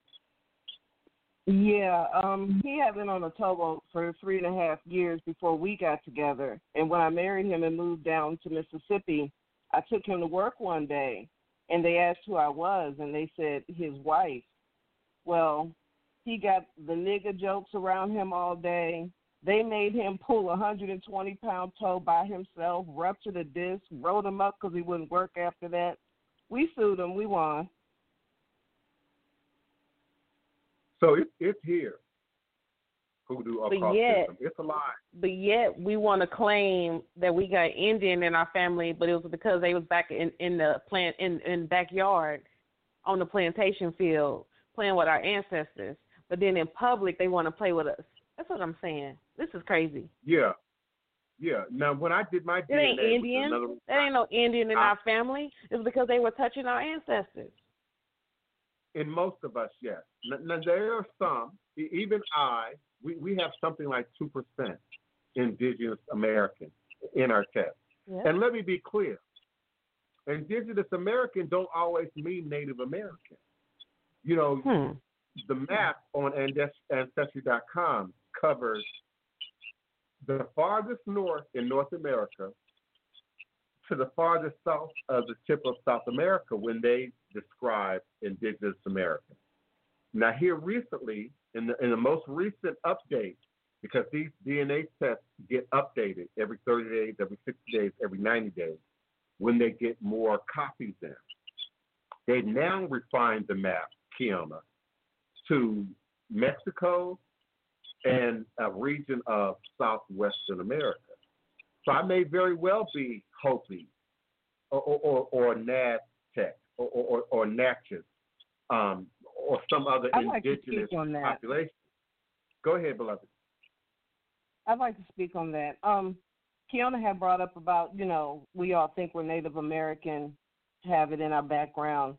Yeah, um, he had been on a towboat for three and a half years before we got together. And when I married him and moved down to Mississippi, I took him to work one day, and they asked who I was, and they said his wife. Well, he got the nigger jokes around him all day. They made him pull a 120 pound tow by himself, ruptured a disc, wrote him up because he wouldn't work after that. We sued them. We won. So it, it's here. Hoodoo but yet, It's a lie. But yet we want to claim that we got Indian in our family, but it was because they was back in in the plant in in backyard on the plantation field playing with our ancestors. But then in public they want to play with us. That's what I'm saying. This is crazy. Yeah. Yeah. Now, when I did my it ain't Indian. Another, there ain't no Indian in I, our family. It's because they were touching our ancestors. In most of us, yes. Now, there are some, even I, we, we have something like 2% indigenous American in our test. Yep. And let me be clear indigenous American don't always mean Native American. You know, hmm. the map on Ancestry.com covers the farthest north in North America to the farthest south of the tip of South America when they describe indigenous Americans. Now, here recently, in the, in the most recent update, because these DNA tests get updated every 30 days, every 60 days, every 90 days. when they get more copies in. They now refined the map, Kiana, to Mexico and a region of southwestern America. So I may very well be Hopi or or, or Naztec or or, or Natchez um, or some other I'd like indigenous that. population. Go ahead, beloved. I'd like to speak on that. Um, Kiana had brought up about, you know, we all think we're Native American, have it in our background.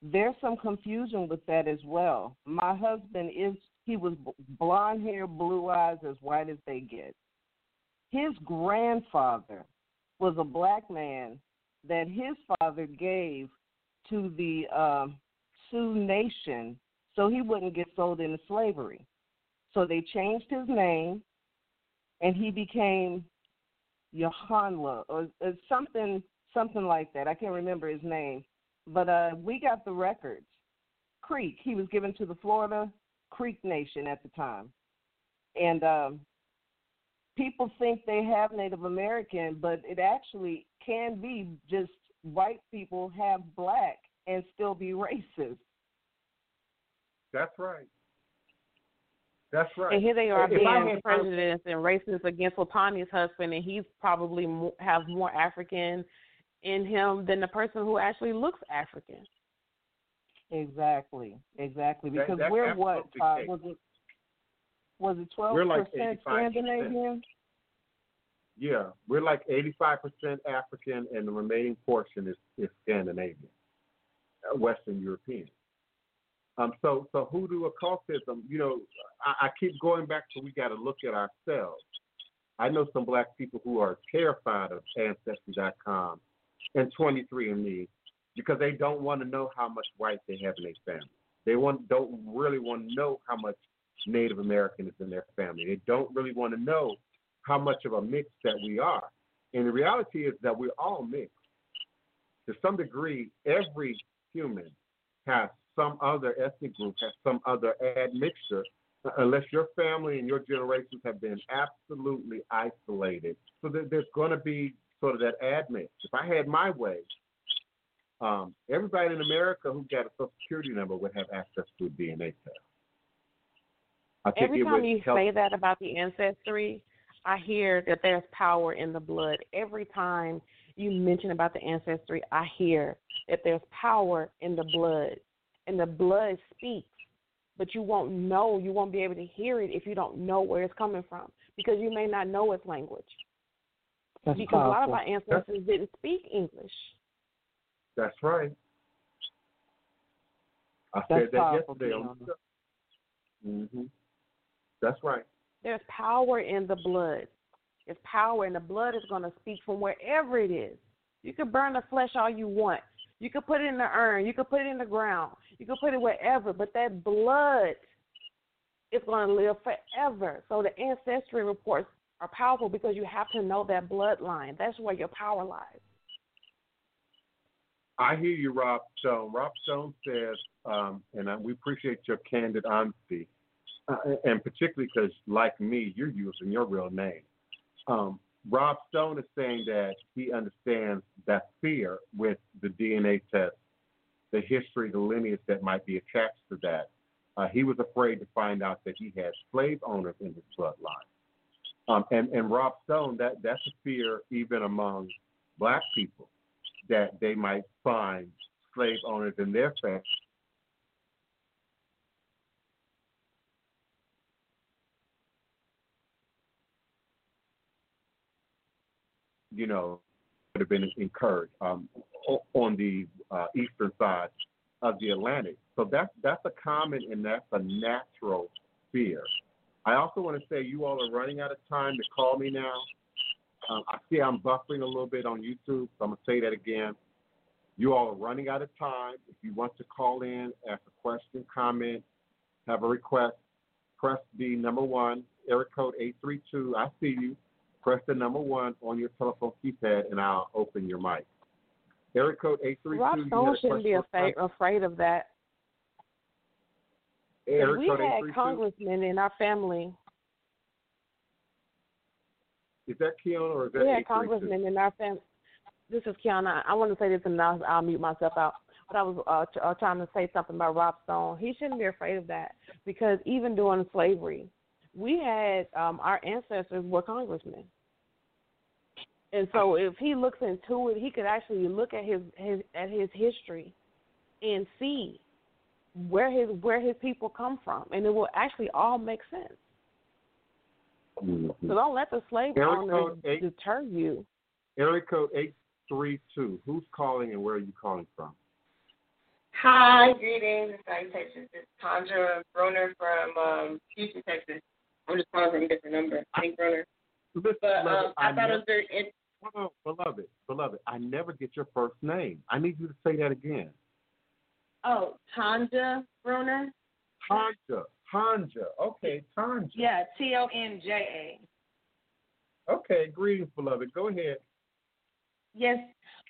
There's some confusion with that as well. My husband is, he was blonde hair, blue eyes, as white as they get. His grandfather was a black man that his father gave to the um, Sioux Nation so he wouldn't get sold into slavery. So they changed his name and he became Yohanla or, or something something like that. I can't remember his name, but uh, we got the records. Creek. He was given to the Florida Creek Nation at the time, and um, people think they have Native American, but it actually can be just white people have black and still be racist. That's right. That's right. And here they are If being had- prejudiced and racist against Latania's husband, and he's probably mo- have more African in him than the person who actually looks African. Exactly, exactly. Because that's we're what? Uh, was it was it twelve like percent Scandinavian? Yeah, we're like 85% African, and the remaining portion is, is Scandinavian, uh, Western European. Um, so, so hoodoo occultism, you know, I, I keep going back to we got to look at ourselves. I know some black people who are terrified of Ancestry.com and 23andMe because they don't want to know how much white they have in their family. They want don't really want to know how much Native American is in their family. They don't really want to know how much of a mix that we are. And the reality is that we're all mixed. To some degree, every human has some other ethnic group, has some other admixture, unless your family and your generations have been absolutely isolated. So there, there's going to be sort of that admix. If I had my way, um, everybody in America who got a Social Security number would have access to a DNA test. I think Every time you help. say that about the ancestry, I hear that there's power in the blood. Every time you mention about the ancestry, I hear that there's power in the blood. And the blood speaks. But you won't know, you won't be able to hear it if you don't know where it's coming from. Because you may not know its language. That's because a lot of our ancestors didn't speak English. That's right. I That's said that yesterday on the show. hmm That's right. There's power in the blood. There's power, and the blood is going to speak from wherever it is. You can burn the flesh all you want. You can put it in the urn. You can put it in the ground. You can put it wherever. But that blood is going to live forever. So the ancestry reports are powerful because you have to know that bloodline. That's where your power lies. I hear you, Rob Stone. Rob Stone says, um, and I, we appreciate your candid honesty, uh, and particularly because, like me, you're using your real name. Um, Rob Stone is saying that he understands that fear with the DNA test, the history, the lineage that might be attached to that. Uh, he was afraid to find out that he had slave owners in his bloodline. Um, and, and Rob Stone, that, that's a fear even among black people that they might find slave owners in their family. You know, would have been incurred um, on the uh, eastern side of the Atlantic. So that's that's a common and that's a natural fear. I also want to say you all are running out of time to call me now. Um, I see I'm buffering a little bit on YouTube, so I'm gonna say that again. You all are running out of time. If you want to call in, ask a question, comment, have a request, press the number one, area code 832. I see you. Press the number one on your telephone keypad, and I'll open your mic. Area code 832. Rob Stone shouldn't be afraid, afraid of that. Area we had congressmen in our family. Is that Keon or is that We had congressmen in our family. this is Kiana. I want to say this and I'll, I'll mute myself out. But I was uh, t- uh, trying to say something about Rob Stone. He shouldn't be afraid of that because even during slavery, we had um, our ancestors were congressmen. And so if he looks into it, he could actually look at his, his at his history and see where his where his people come from, and it will actually all make sense. Mhm. So don't let the slave Area owners code eight- deter you. Area code eight three two. Who's calling and where are you calling from? Hi, greetings and salutations. It's Tandra Broner from um, Houston, Texas. I'm just calling from a different number. I think Broner. Listen, But um, I, thought never, it was very in- hold on, beloved, beloved. I never get your first name. I need you to say that again. Oh, Tonja Broner? Tonja. Tonja. Okay, Tonja. Yeah, T O N J A. Okay, greetings, beloved. Go ahead. Yes,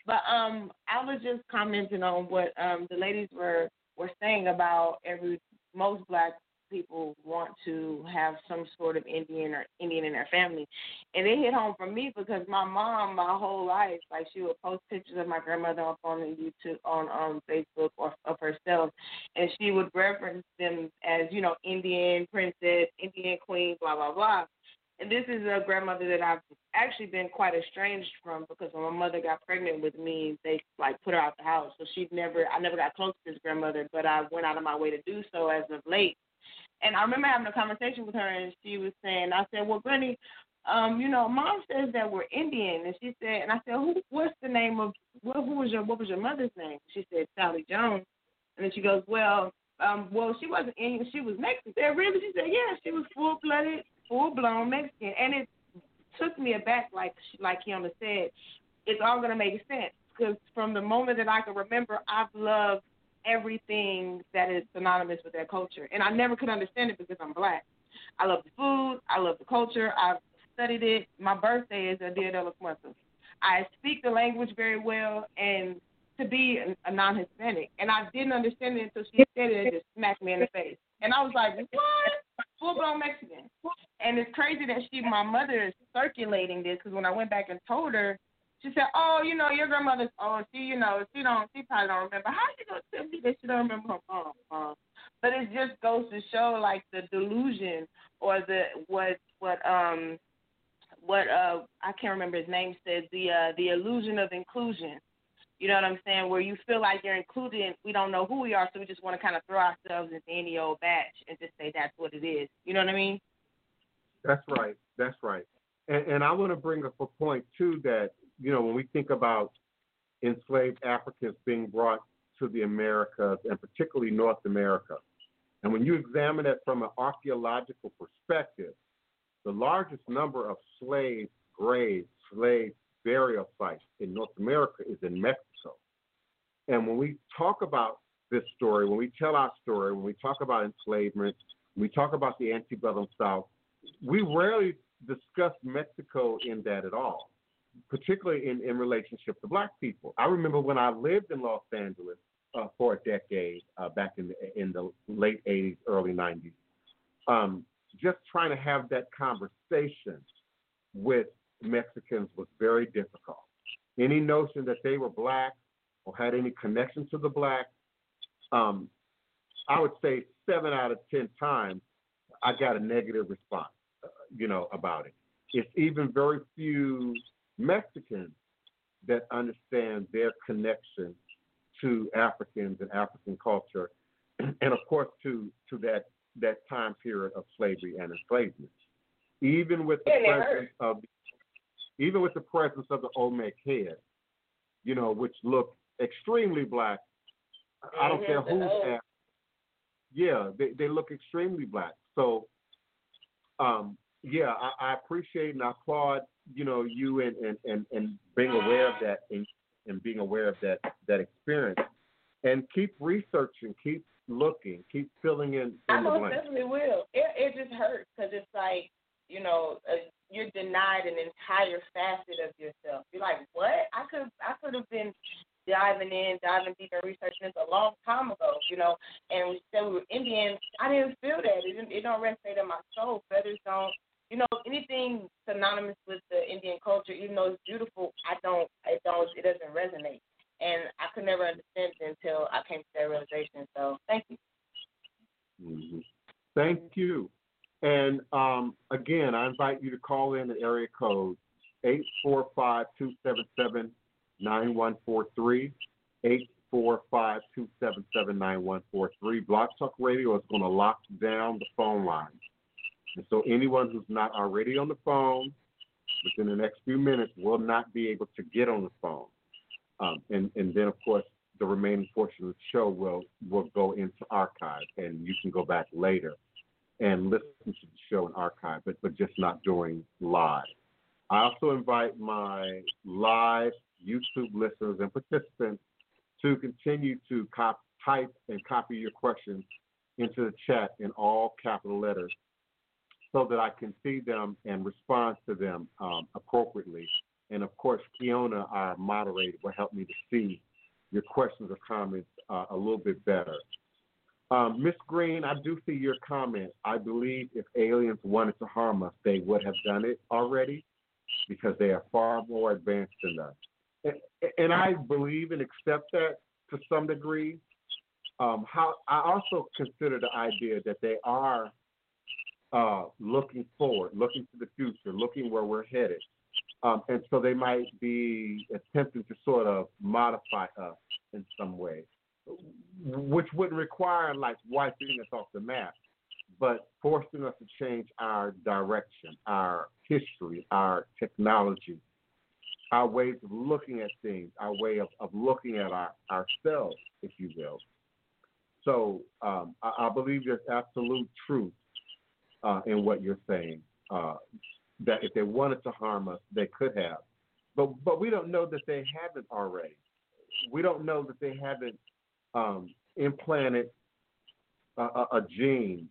but um, I was just commenting on what um the ladies were were saying about every most black people want to have some sort of Indian or Indian in their family, and it hit home for me because my mom, my whole life, like she would post pictures of my grandmother up on YouTube, on um Facebook or of herself, and she would reference them as you know Indian princess, Indian queen, blah blah blah. And this is a grandmother that I've actually been quite estranged from because when my mother got pregnant with me, they like put her out the house. So she never, I never got close to this grandmother, but I went out of my way to do so as of late. And I remember having a conversation with her, and she was saying, I said, "Well, Granny, um, you know, Mom says that we're Indian," and she said, and I said, "Who? What's the name of? What, who was your? What was your mother's name?" She said, "Sally Jones," and then she goes, "Well, um, well, she wasn't Indian. She was Mexican." "Really?" She said, "Yeah, she was full blooded, full blown Mexican," and it took me aback, like like Kiana said. It's all gonna make sense because from the moment that I can remember, I've loved everything that is synonymous with that culture, and I never could understand it because I'm black. I love the food, I love the culture, I've studied it. My birthday is a Dia de los Muertos. I speak the language very well, and to be a, a non-Hispanic, and I didn't understand it until she said it and just smacked me in the face, and I was like, what? Full-blown Mexican. And it's crazy that she, my mother, is circulating this because when I went back and told her, she said, "Oh, you know, your grandmother's old. she, you know, she don't, she probably don't remember. How she gonna tell me that she don't remember her mom?" mom? But it just goes to show like the delusion or the what what um what uh I can't remember his name said the uh the illusion of inclusion. You know what I'm saying? Where you feel like you're included, and we don't know who we are, so we just want to kind of throw ourselves into any old batch and just say that's what it is. You know what I mean? That's right. That's right. And, and I want to bring up a point too that you know when we think about enslaved Africans being brought to the Americas and particularly North America, and when you examine it from an archaeological perspective, the largest number of slave graves, slave burial sites in North America is in Mexico. And when we talk about this story, when we tell our story, when we talk about enslavement, when we talk about the antebellum South, we rarely discuss Mexico in that at all, particularly in, in relationship to black people. I remember when I lived in Los Angeles uh, for a decade uh, back in the, in the late 80s, early 90s, um, just trying to have that conversation with Mexicans was very difficult. Any notion that they were black or had any connection to the black, um, I would say seven out of ten times I got a negative response, uh, you know, about it. It's even very few Mexicans that understand their connection to Africans and African culture, and of course to to that that time period of slavery and enslavement. Even with the presence of even with the presence of the Olmec head, you know, which look extremely black. I don't care who's old- at. Yeah, they they look extremely black. So, um, yeah, I, I appreciate and I applaud you know you and and and, and being aware of that and, and being aware of that that experience, and keep researching, keep looking, keep filling in, I in the most blanks. definitely will. It it just hurts because it's like you know uh, you're denied an entire facet of yourself. You're like, what? I could I could have been diving in, diving deep and researching this a long time ago, you know. And we said we were Indians. I didn't feel that. It didn't, it don't resonate in my soul. Feathers don't you know, anything synonymous with the Indian culture, even though it's beautiful, I don't, it don't, it doesn't resonate, and I could never understand it until I came to that realization. So, thank you. hmm Thank you. And um, again, I invite you to call in the area code 845-277-9143, 845-277-9143. Blog Talk Radio is going to lock down the phone lines. And so anyone who's not already on the phone within the next few minutes will not be able to get on the phone. Um, and, and then, of course, the remaining portion of the show will, will go into archive, and you can go back later and listen to the show in archive, but, but just not during live. I also invite my live YouTube listeners and participants to continue to cop, type and copy your questions into the chat in all capital letters so that I can see them and respond to them um, appropriately. And of course, Fiona, our moderator, will help me to see your questions or comments uh, a little bit better. Um, Miss Green, I do see your comment. I believe if aliens wanted to harm us, they would have done it already because they are far more advanced than us. And, and I believe and accept that to some degree. Um, how I also consider the idea that they are uh, looking forward, looking to the future, looking where we're headed. Um, and so they might be attempting to sort of modify us in some way, which wouldn't require like wiping us off the map, but forcing us to change our direction, our history, our technology, our ways of looking at things, our way of, of looking at our, ourselves, if you will. So um, I, I believe there's absolute truth uh, in what you're saying. Uh, that if they wanted to harm us, they could have, but but we don't know that they haven't already. We don't know that they haven't um, implanted a, a, a gene,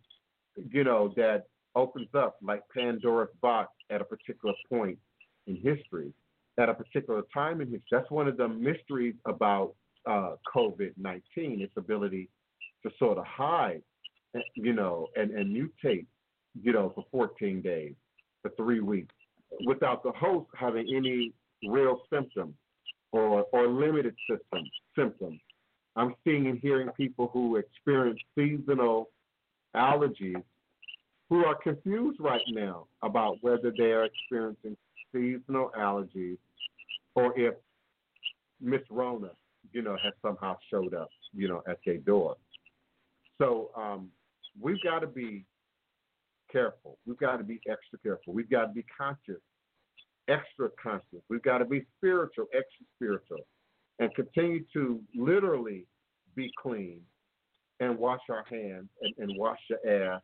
you know, that opens up like Pandora's box at a particular point in history, at a particular time in history. That's one of the mysteries about uh, COVID 19, its ability to sort of hide, you know, and, and mutate you know, for 14 days, for three weeks, without the host having any real symptoms or, or limited symptoms. symptoms. I'm seeing and hearing people who experience seasonal allergies who are confused right now about whether they are experiencing seasonal allergies or if Miss Rona, you know, has somehow showed up, you know, at their door. So um, we've got to be careful. We've got to be extra careful. We've got to be conscious, extra conscious. We've got to be spiritual, extra spiritual, and continue to literally be clean and wash our hands and, and wash your air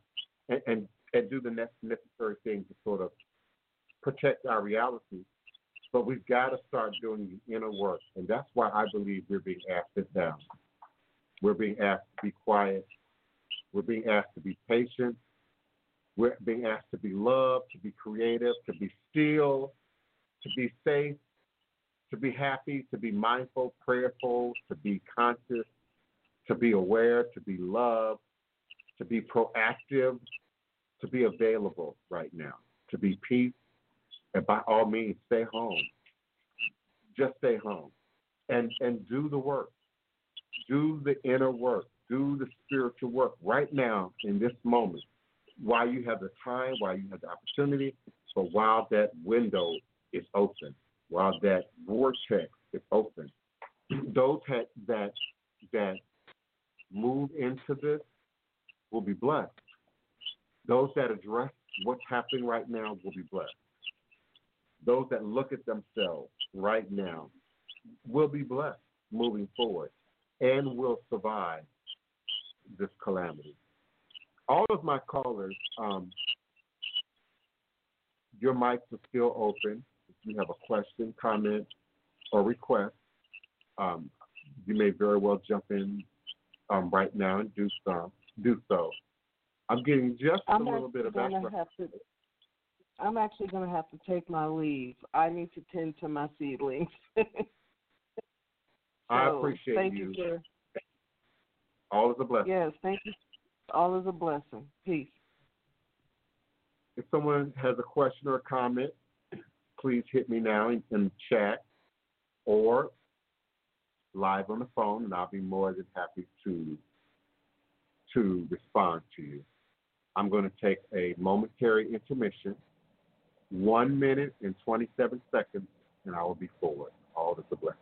and, and, and do the necessary things to sort of protect our reality. But we've got to start doing the inner work. And that's why I believe we're being asked to down. We're being asked to be quiet. We're being asked to be patient. We're being asked to be loved, to be creative, to be still, to be safe, to be happy, to be mindful, prayerful, to be conscious, to be aware, to be loved, to be proactive, to be available right now, to be peace, and by all means, stay home. Just stay home and, and do the work. Do the inner work. Do the spiritual work right now in this moment while you have the time, while you have the opportunity, but while that window is open, while that vortex is open, those that that, that move into this will be blessed. Those that address what's happening right now will be blessed. Those that look at themselves right now will be blessed moving forward and will survive this calamity all of my callers, um, your mics are still open. If you have a question, comment, or request, um, you may very well jump in um, right now and do so. Do so. I'm getting just I'm a little bit of background. to, I'm actually going to have to take my leave. I need to tend to my seedlings. I So, appreciate thank you. you. All is a blessing. Yes, thank you. All is a blessing. Peace. if someone has a question or a comment, please hit me now in, in chat or live on the phone, and I'll be more than happy to to respond to you. I'm going to take a momentary intermission, one minute and 27 seconds, and I will be forward. All is a blessing.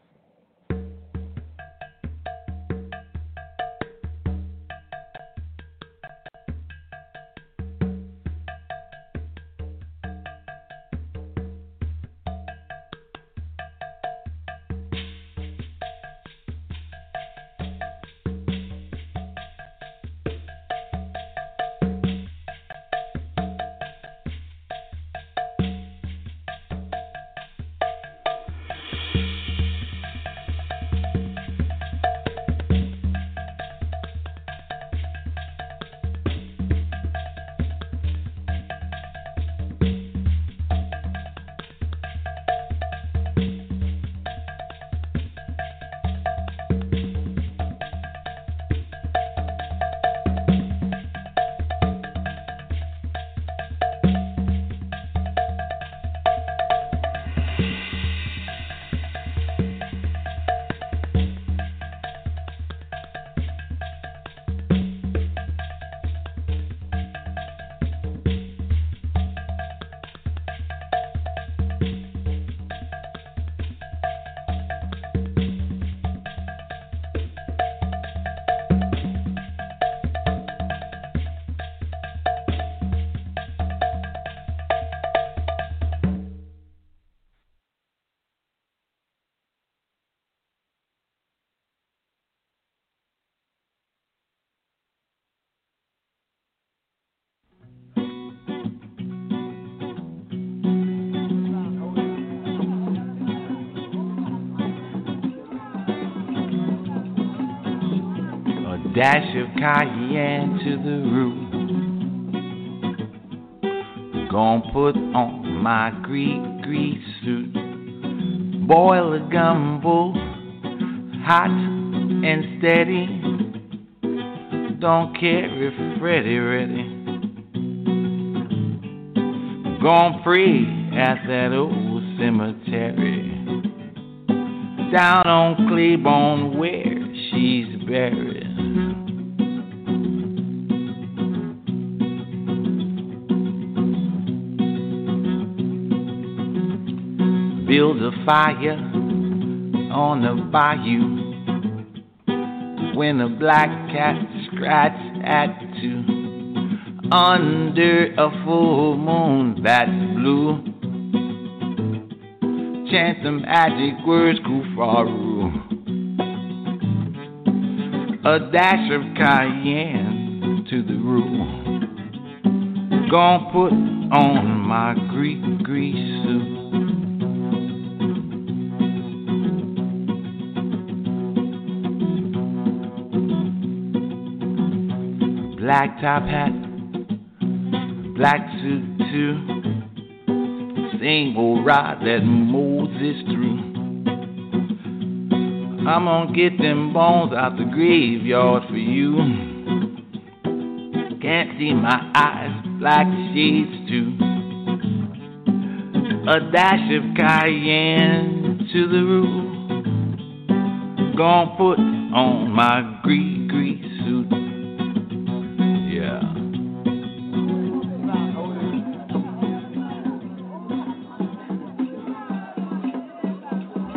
Dash of cayenne to the root. Gonna put on my Greek grease suit. Boil a gumbo, hot and steady. Don't care if Freddy ready. Gonna pray at that old cemetery. Down on Claiborne where she's buried. Build a fire on the bayou when a black cat scratched at two under a full moon that's blue. Chant the magic words, Kufaru. A dash of cayenne to the room. Gonna put on my Greek grease suit. Black top hat, black suit too. Same old ride that Moses through. I'm gonna get them bones out the graveyard for you. Can't see my eyes, black shades too. A dash of cayenne to the roof. Gonna put on my grease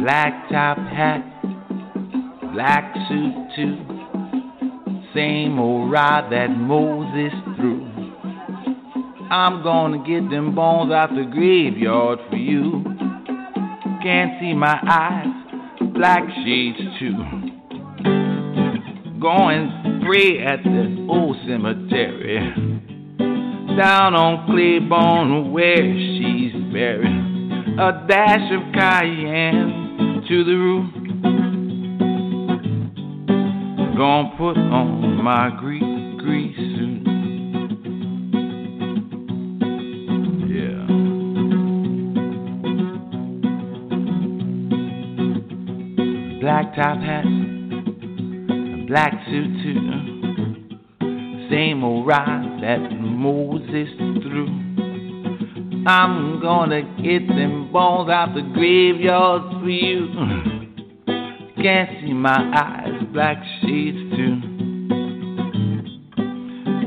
Black top hat, black suit too. Same old ride that Moses threw. I'm gonna get them bones out the graveyard for you. Can't see my eyes, black shades too. Going pray at the old cemetery. Down on Claiborne where she's buried. A dash of cayenne to the roof. Gonna put on my Greek grease suit. Yeah. Black top hat, black suit too. Same old ride that Moses I'm gonna get them bones out the graveyards for you. Mm. Can't see my eyes, black sheets too.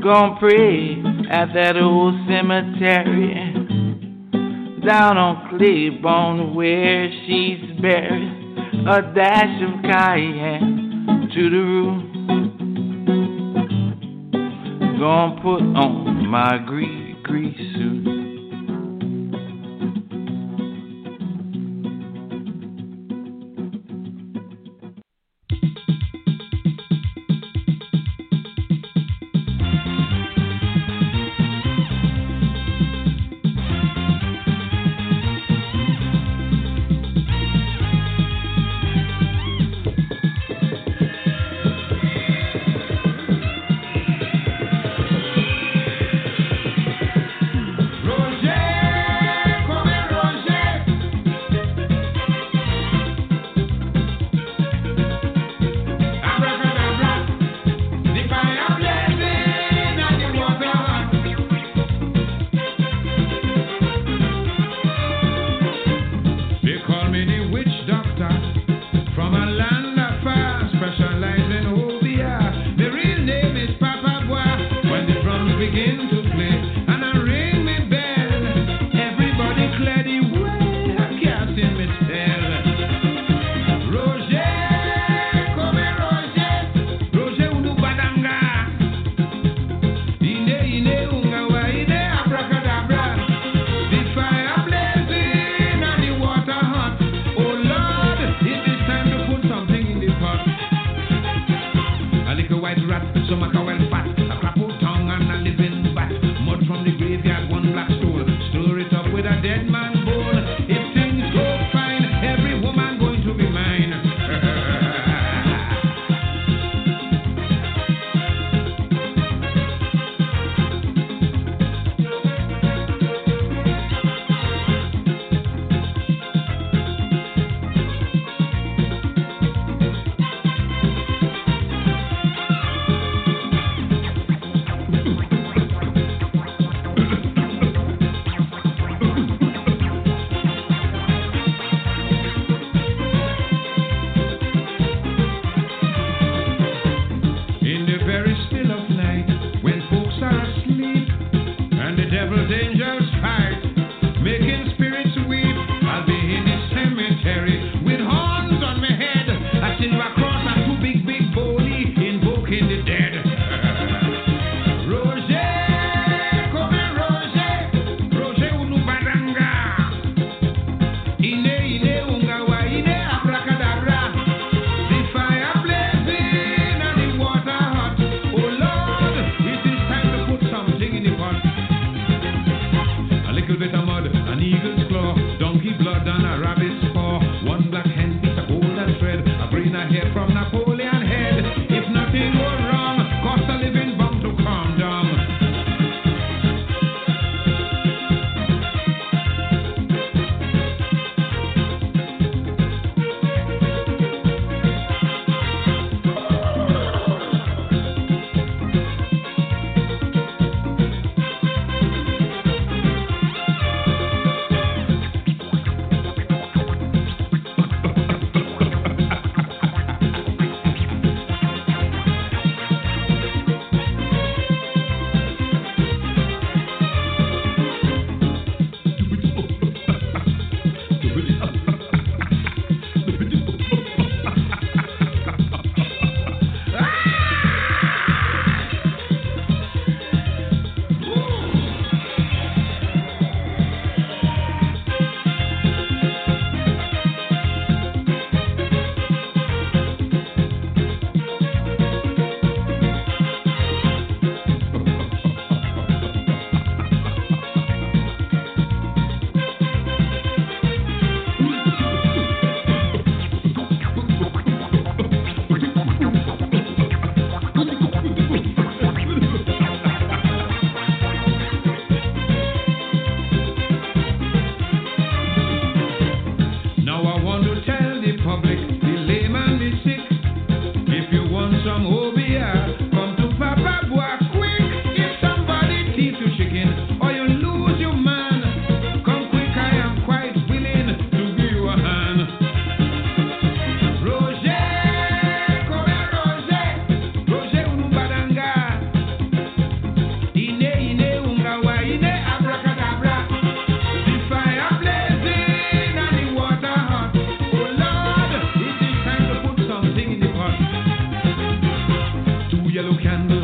Gonna pray at that old cemetery down on Claiborne where she's buried. A dash of cayenne to the room. Gonna put on my grief.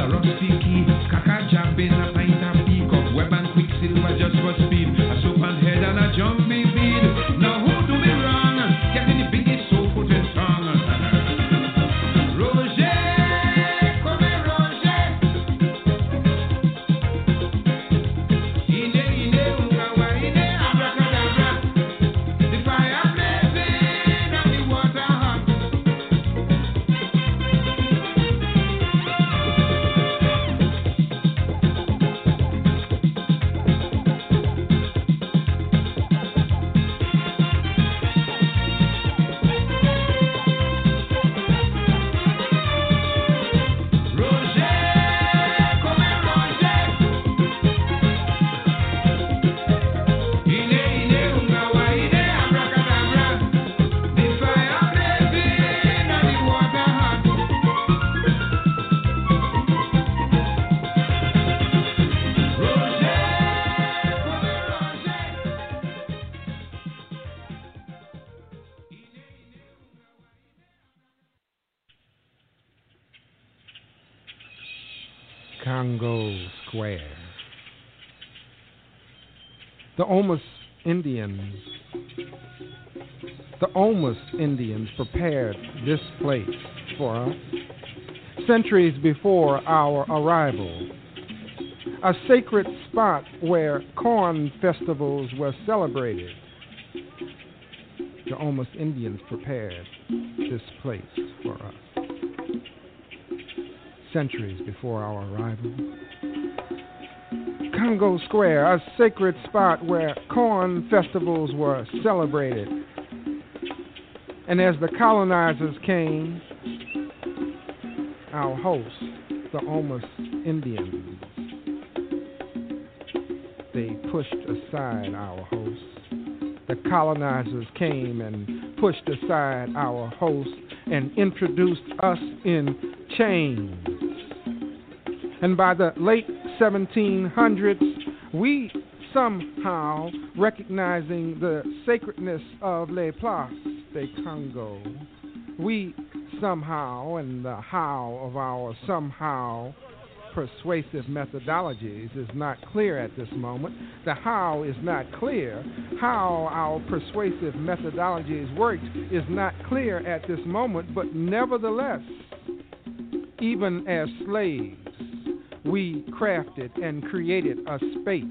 Lazarus Peaky, Kaka Jabbin, a pint Houmas Indians, the Houmas Indians prepared this place for us centuries before our arrival. A sacred spot where corn festivals were celebrated. The Houmas Indians prepared this place for us centuries before our arrival. Congo Square, a sacred spot where corn festivals were celebrated. And as the colonizers came, our hosts, the Houmas Indians, they pushed aside our hosts. The colonizers came and pushed aside our hosts and introduced us in chains. And by the late 1700s, we somehow, recognizing the sacredness of Les Places de Congo, we somehow, and the how of our somehow persuasive methodologies is not clear at this moment. The how is not clear. How our persuasive methodologies worked is not clear at this moment, but nevertheless, even as slaves, we crafted and created a space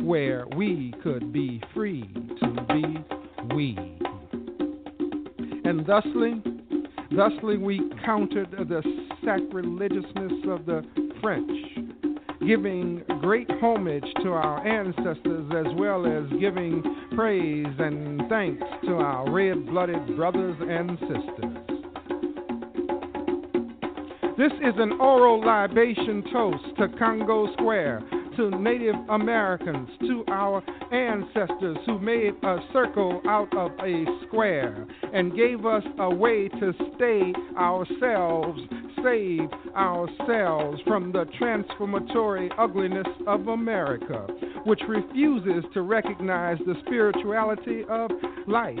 where we could be free to be we. And thusly, thusly we countered the sacrilegiousness of the French, giving great homage to our ancestors as well as giving praise and thanks to our red blooded brothers and sisters. This is an oral libation toast to Congo Square, to Native Americans, to our ancestors who made a circle out of a square and gave us a way to stay ourselves, save ourselves from the transformatory ugliness of America, which refuses to recognize the spirituality of life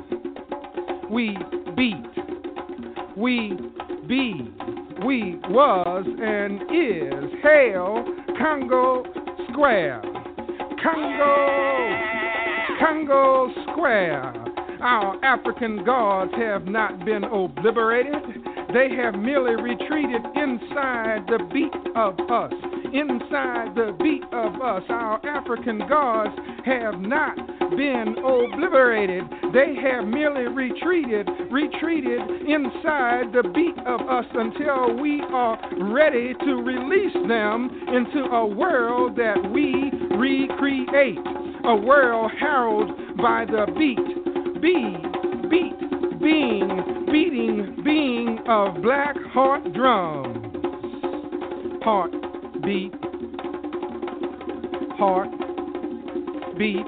we beat, we be, we was and is. Hail Congo Square. Congo, Congo Square. Our African gods have not been obliterated. They have merely retreated inside the beat of us. Inside the beat of us, our African gods have not been obliterated. They have merely retreated, retreated inside the beat of us until we are ready to release them into a world that we recreate. A world heralded by the beat, be, beat, being, beating, being of black heart drums. Heart beat, heart, beat,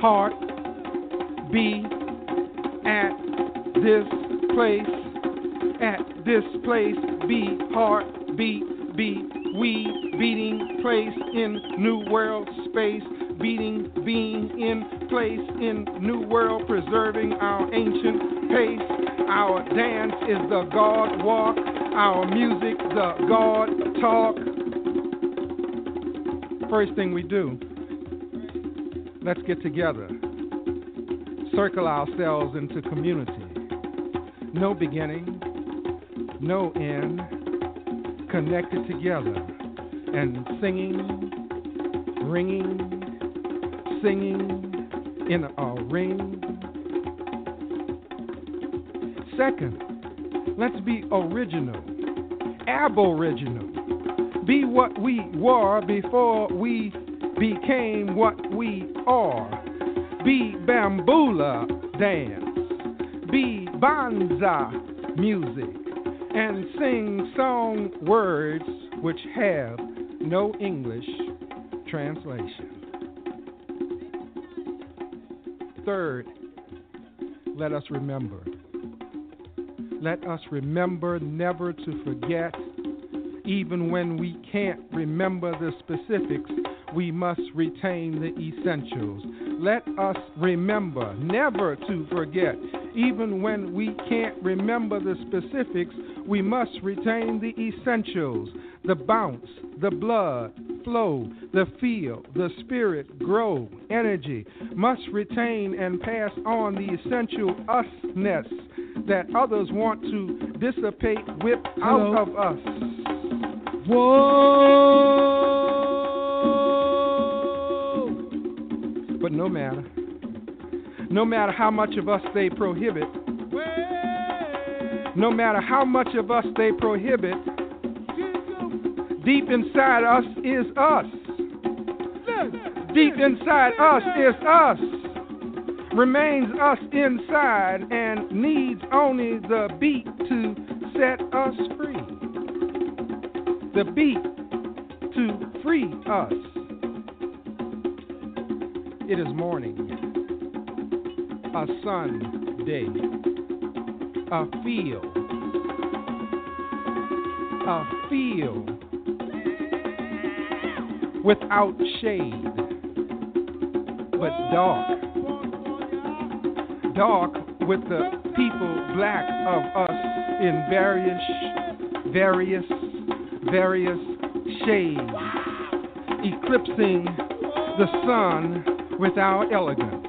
heart, be at this place, at this place, be heart, beat, beat, we beating place in new world space, beating being in place in new world, preserving our ancient pace. Our dance is the God walk, our music the God talk. First thing we do, let's get together, circle ourselves into community. No beginning, no end, connected together and singing, ringing, singing in a ring. Second, let's be original, aboriginal. Be what we were before we became what we are. Be bamboula dance. Be banza music. And sing song words which have no English translation. Third, let us remember. Let us remember never to forget. Even when we can't remember the specifics, we must retain the essentials. Let us remember never to forget. Even when we can't remember the specifics, we must retain the essentials the bounce, the blood flow, the feel, the spirit grow, energy must retain and pass on the essential usness that others want to dissipate, whip out of us. Whoa! But no matter, no matter how much of us they prohibit, no matter how much of us they prohibit, deep inside us is us. Deep inside us is us. Remains us inside and needs only the beat to set us free. The beat to free us. It is morning, a Sunday, a field, a field. Without shade, but dark. Dark with the people black of us in various, various, various shades, eclipsing the sun with our elegance.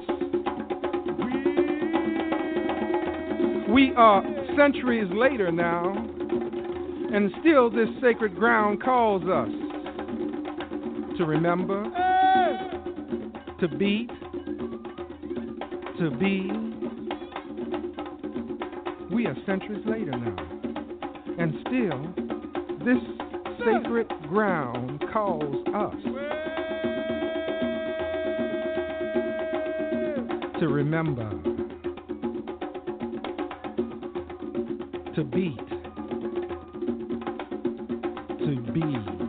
We are centuries later now, and still this sacred ground calls us to remember, to beat, to be. We are centuries later now, and still this sacred ground calls us to remember, to beat, to be.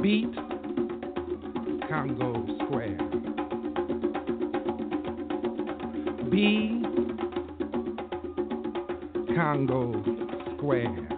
Beat Congo Square. Be Congo Square.